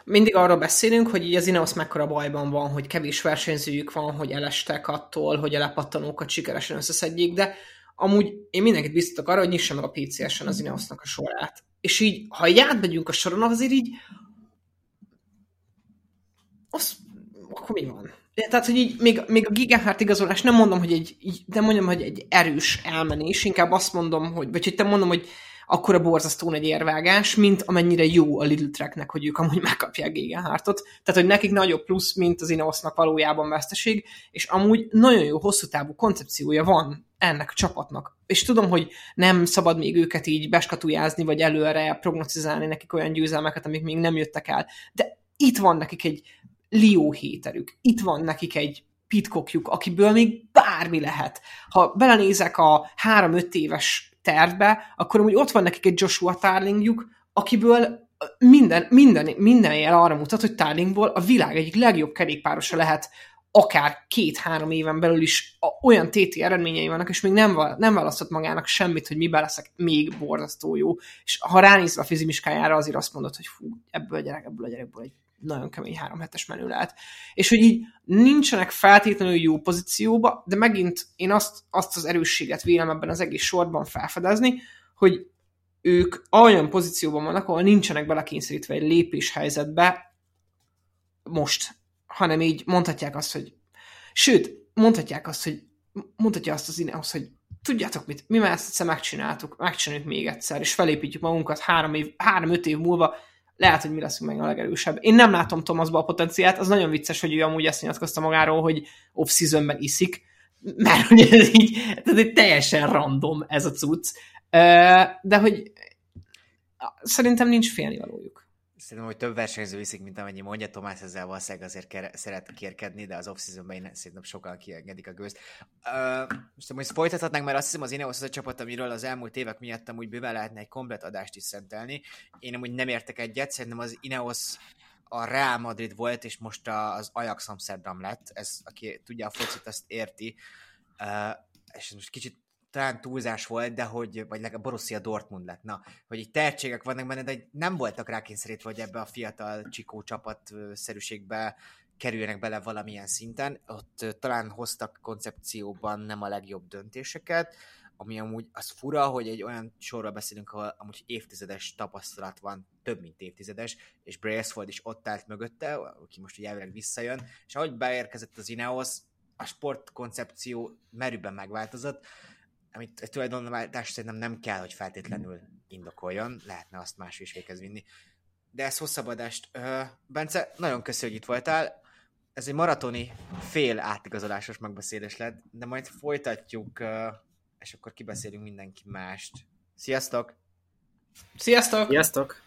mindig arról beszélünk, hogy így az Ineos mekkora bajban van, hogy kevés versenyzőjük van, hogy elestek attól, hogy a lepattanókat sikeresen összeszedjék, de amúgy én mindenkit biztatok arra, hogy nyissa meg a PCS-en az Ineosnak a sorát. És így, ha így átmegyünk a soron, azért így az, akkor mi van? Tehát, hogy így még, még a Gigahárt igazolás nem mondom, hogy egy, így, nem mondom, hogy egy erős elmenés, inkább azt mondom, hogy, vagy hogy te mondom, hogy akkor a borzasztó egy érvágás, mint amennyire jó a Little Tracknek, hogy ők amúgy megkapják Gegenhardtot. Tehát, hogy nekik nagyobb plusz, mint az Ineosnak valójában veszteség, és amúgy nagyon jó hosszú távú koncepciója van ennek a csapatnak. És tudom, hogy nem szabad még őket így beskatujázni, vagy előre prognosztizálni nekik olyan győzelmeket, amik még nem jöttek el. De itt van nekik egy Lió héterük, itt van nekik egy pitkokjuk, akiből még bármi lehet. Ha belenézek a három-öt éves tervbe, akkor úgy ott van nekik egy Joshua Tarlingjuk, akiből minden, minden, minden jel arra mutat, hogy Tarlingból a világ egyik legjobb kerékpárosa lehet akár két-három éven belül is olyan TT eredményei vannak, és még nem, nem választott magának semmit, hogy miben leszek még borzasztó jó. És ha ránézve a fizimiskájára, azért azt mondod, hogy fú, ebből a gyerek, ebből a gyerekből egy nagyon kemény három hetes menü lehet. És hogy így nincsenek feltétlenül jó pozícióba, de megint én azt, azt az erősséget vélem ebben az egész sorban felfedezni, hogy ők olyan pozícióban vannak, ahol nincsenek belekényszerítve egy lépéshelyzetbe most, hanem így mondhatják azt, hogy sőt, mondhatják azt, hogy mondhatja azt az Ineos, hogy tudjátok mit, mi már ezt egyszer megcsináltuk, megcsináljuk még egyszer, és felépítjük magunkat három, év, három-öt év múlva, lehet, hogy mi leszünk meg a legerősebb. Én nem látom Thomasba a potenciát, az nagyon vicces, hogy ő amúgy ezt nyilatkozta magáról, hogy off-seasonben iszik, mert hogy ez így, tehát egy teljesen random ez a cucc, de hogy szerintem nincs félnivalójuk. Szerintem, hogy több versenyző viszik, mint amennyi mondja, Tomás ezzel valószínűleg azért ker- szeret kérkedni, de az off én szerintem sokan kiengedik a gőzt. Uh, most most folytathatnánk, mert azt hiszem az Ineos az a csapat, amiről az elmúlt évek miatt amúgy bőven lehetne egy komplet adást is szentelni. Én amúgy nem értek egyet, szerintem az Ineos a Real Madrid volt, és most az Ajax Amsterdam lett. Ez, aki tudja a focit, azt érti. Uh, és most kicsit talán túlzás volt, de hogy, vagy legalább Borussia Dortmund lett, na, hogy így tehetségek vannak benne, de nem voltak rákényszerítve, hogy ebbe a fiatal csikó csapat szerűségbe kerüljenek bele valamilyen szinten. Ott talán hoztak koncepcióban nem a legjobb döntéseket, ami amúgy az fura, hogy egy olyan sorról beszélünk, ahol amúgy évtizedes tapasztalat van, több mint évtizedes, és Brailsford is ott állt mögötte, aki most ugye elvileg visszajön, és ahogy beérkezett az Ineos, a sportkoncepció merőben megváltozott, amit egy tulajdonváltás szerintem nem kell, hogy feltétlenül indokoljon, lehetne azt más is véghez vinni. De ez hosszabb adást. Bence, nagyon köszönjük, hogy itt voltál. Ez egy maratoni fél átigazolásos megbeszélés lett, de majd folytatjuk, és akkor kibeszélünk mindenki mást. Sziasztok! Sziasztok! Sziasztok!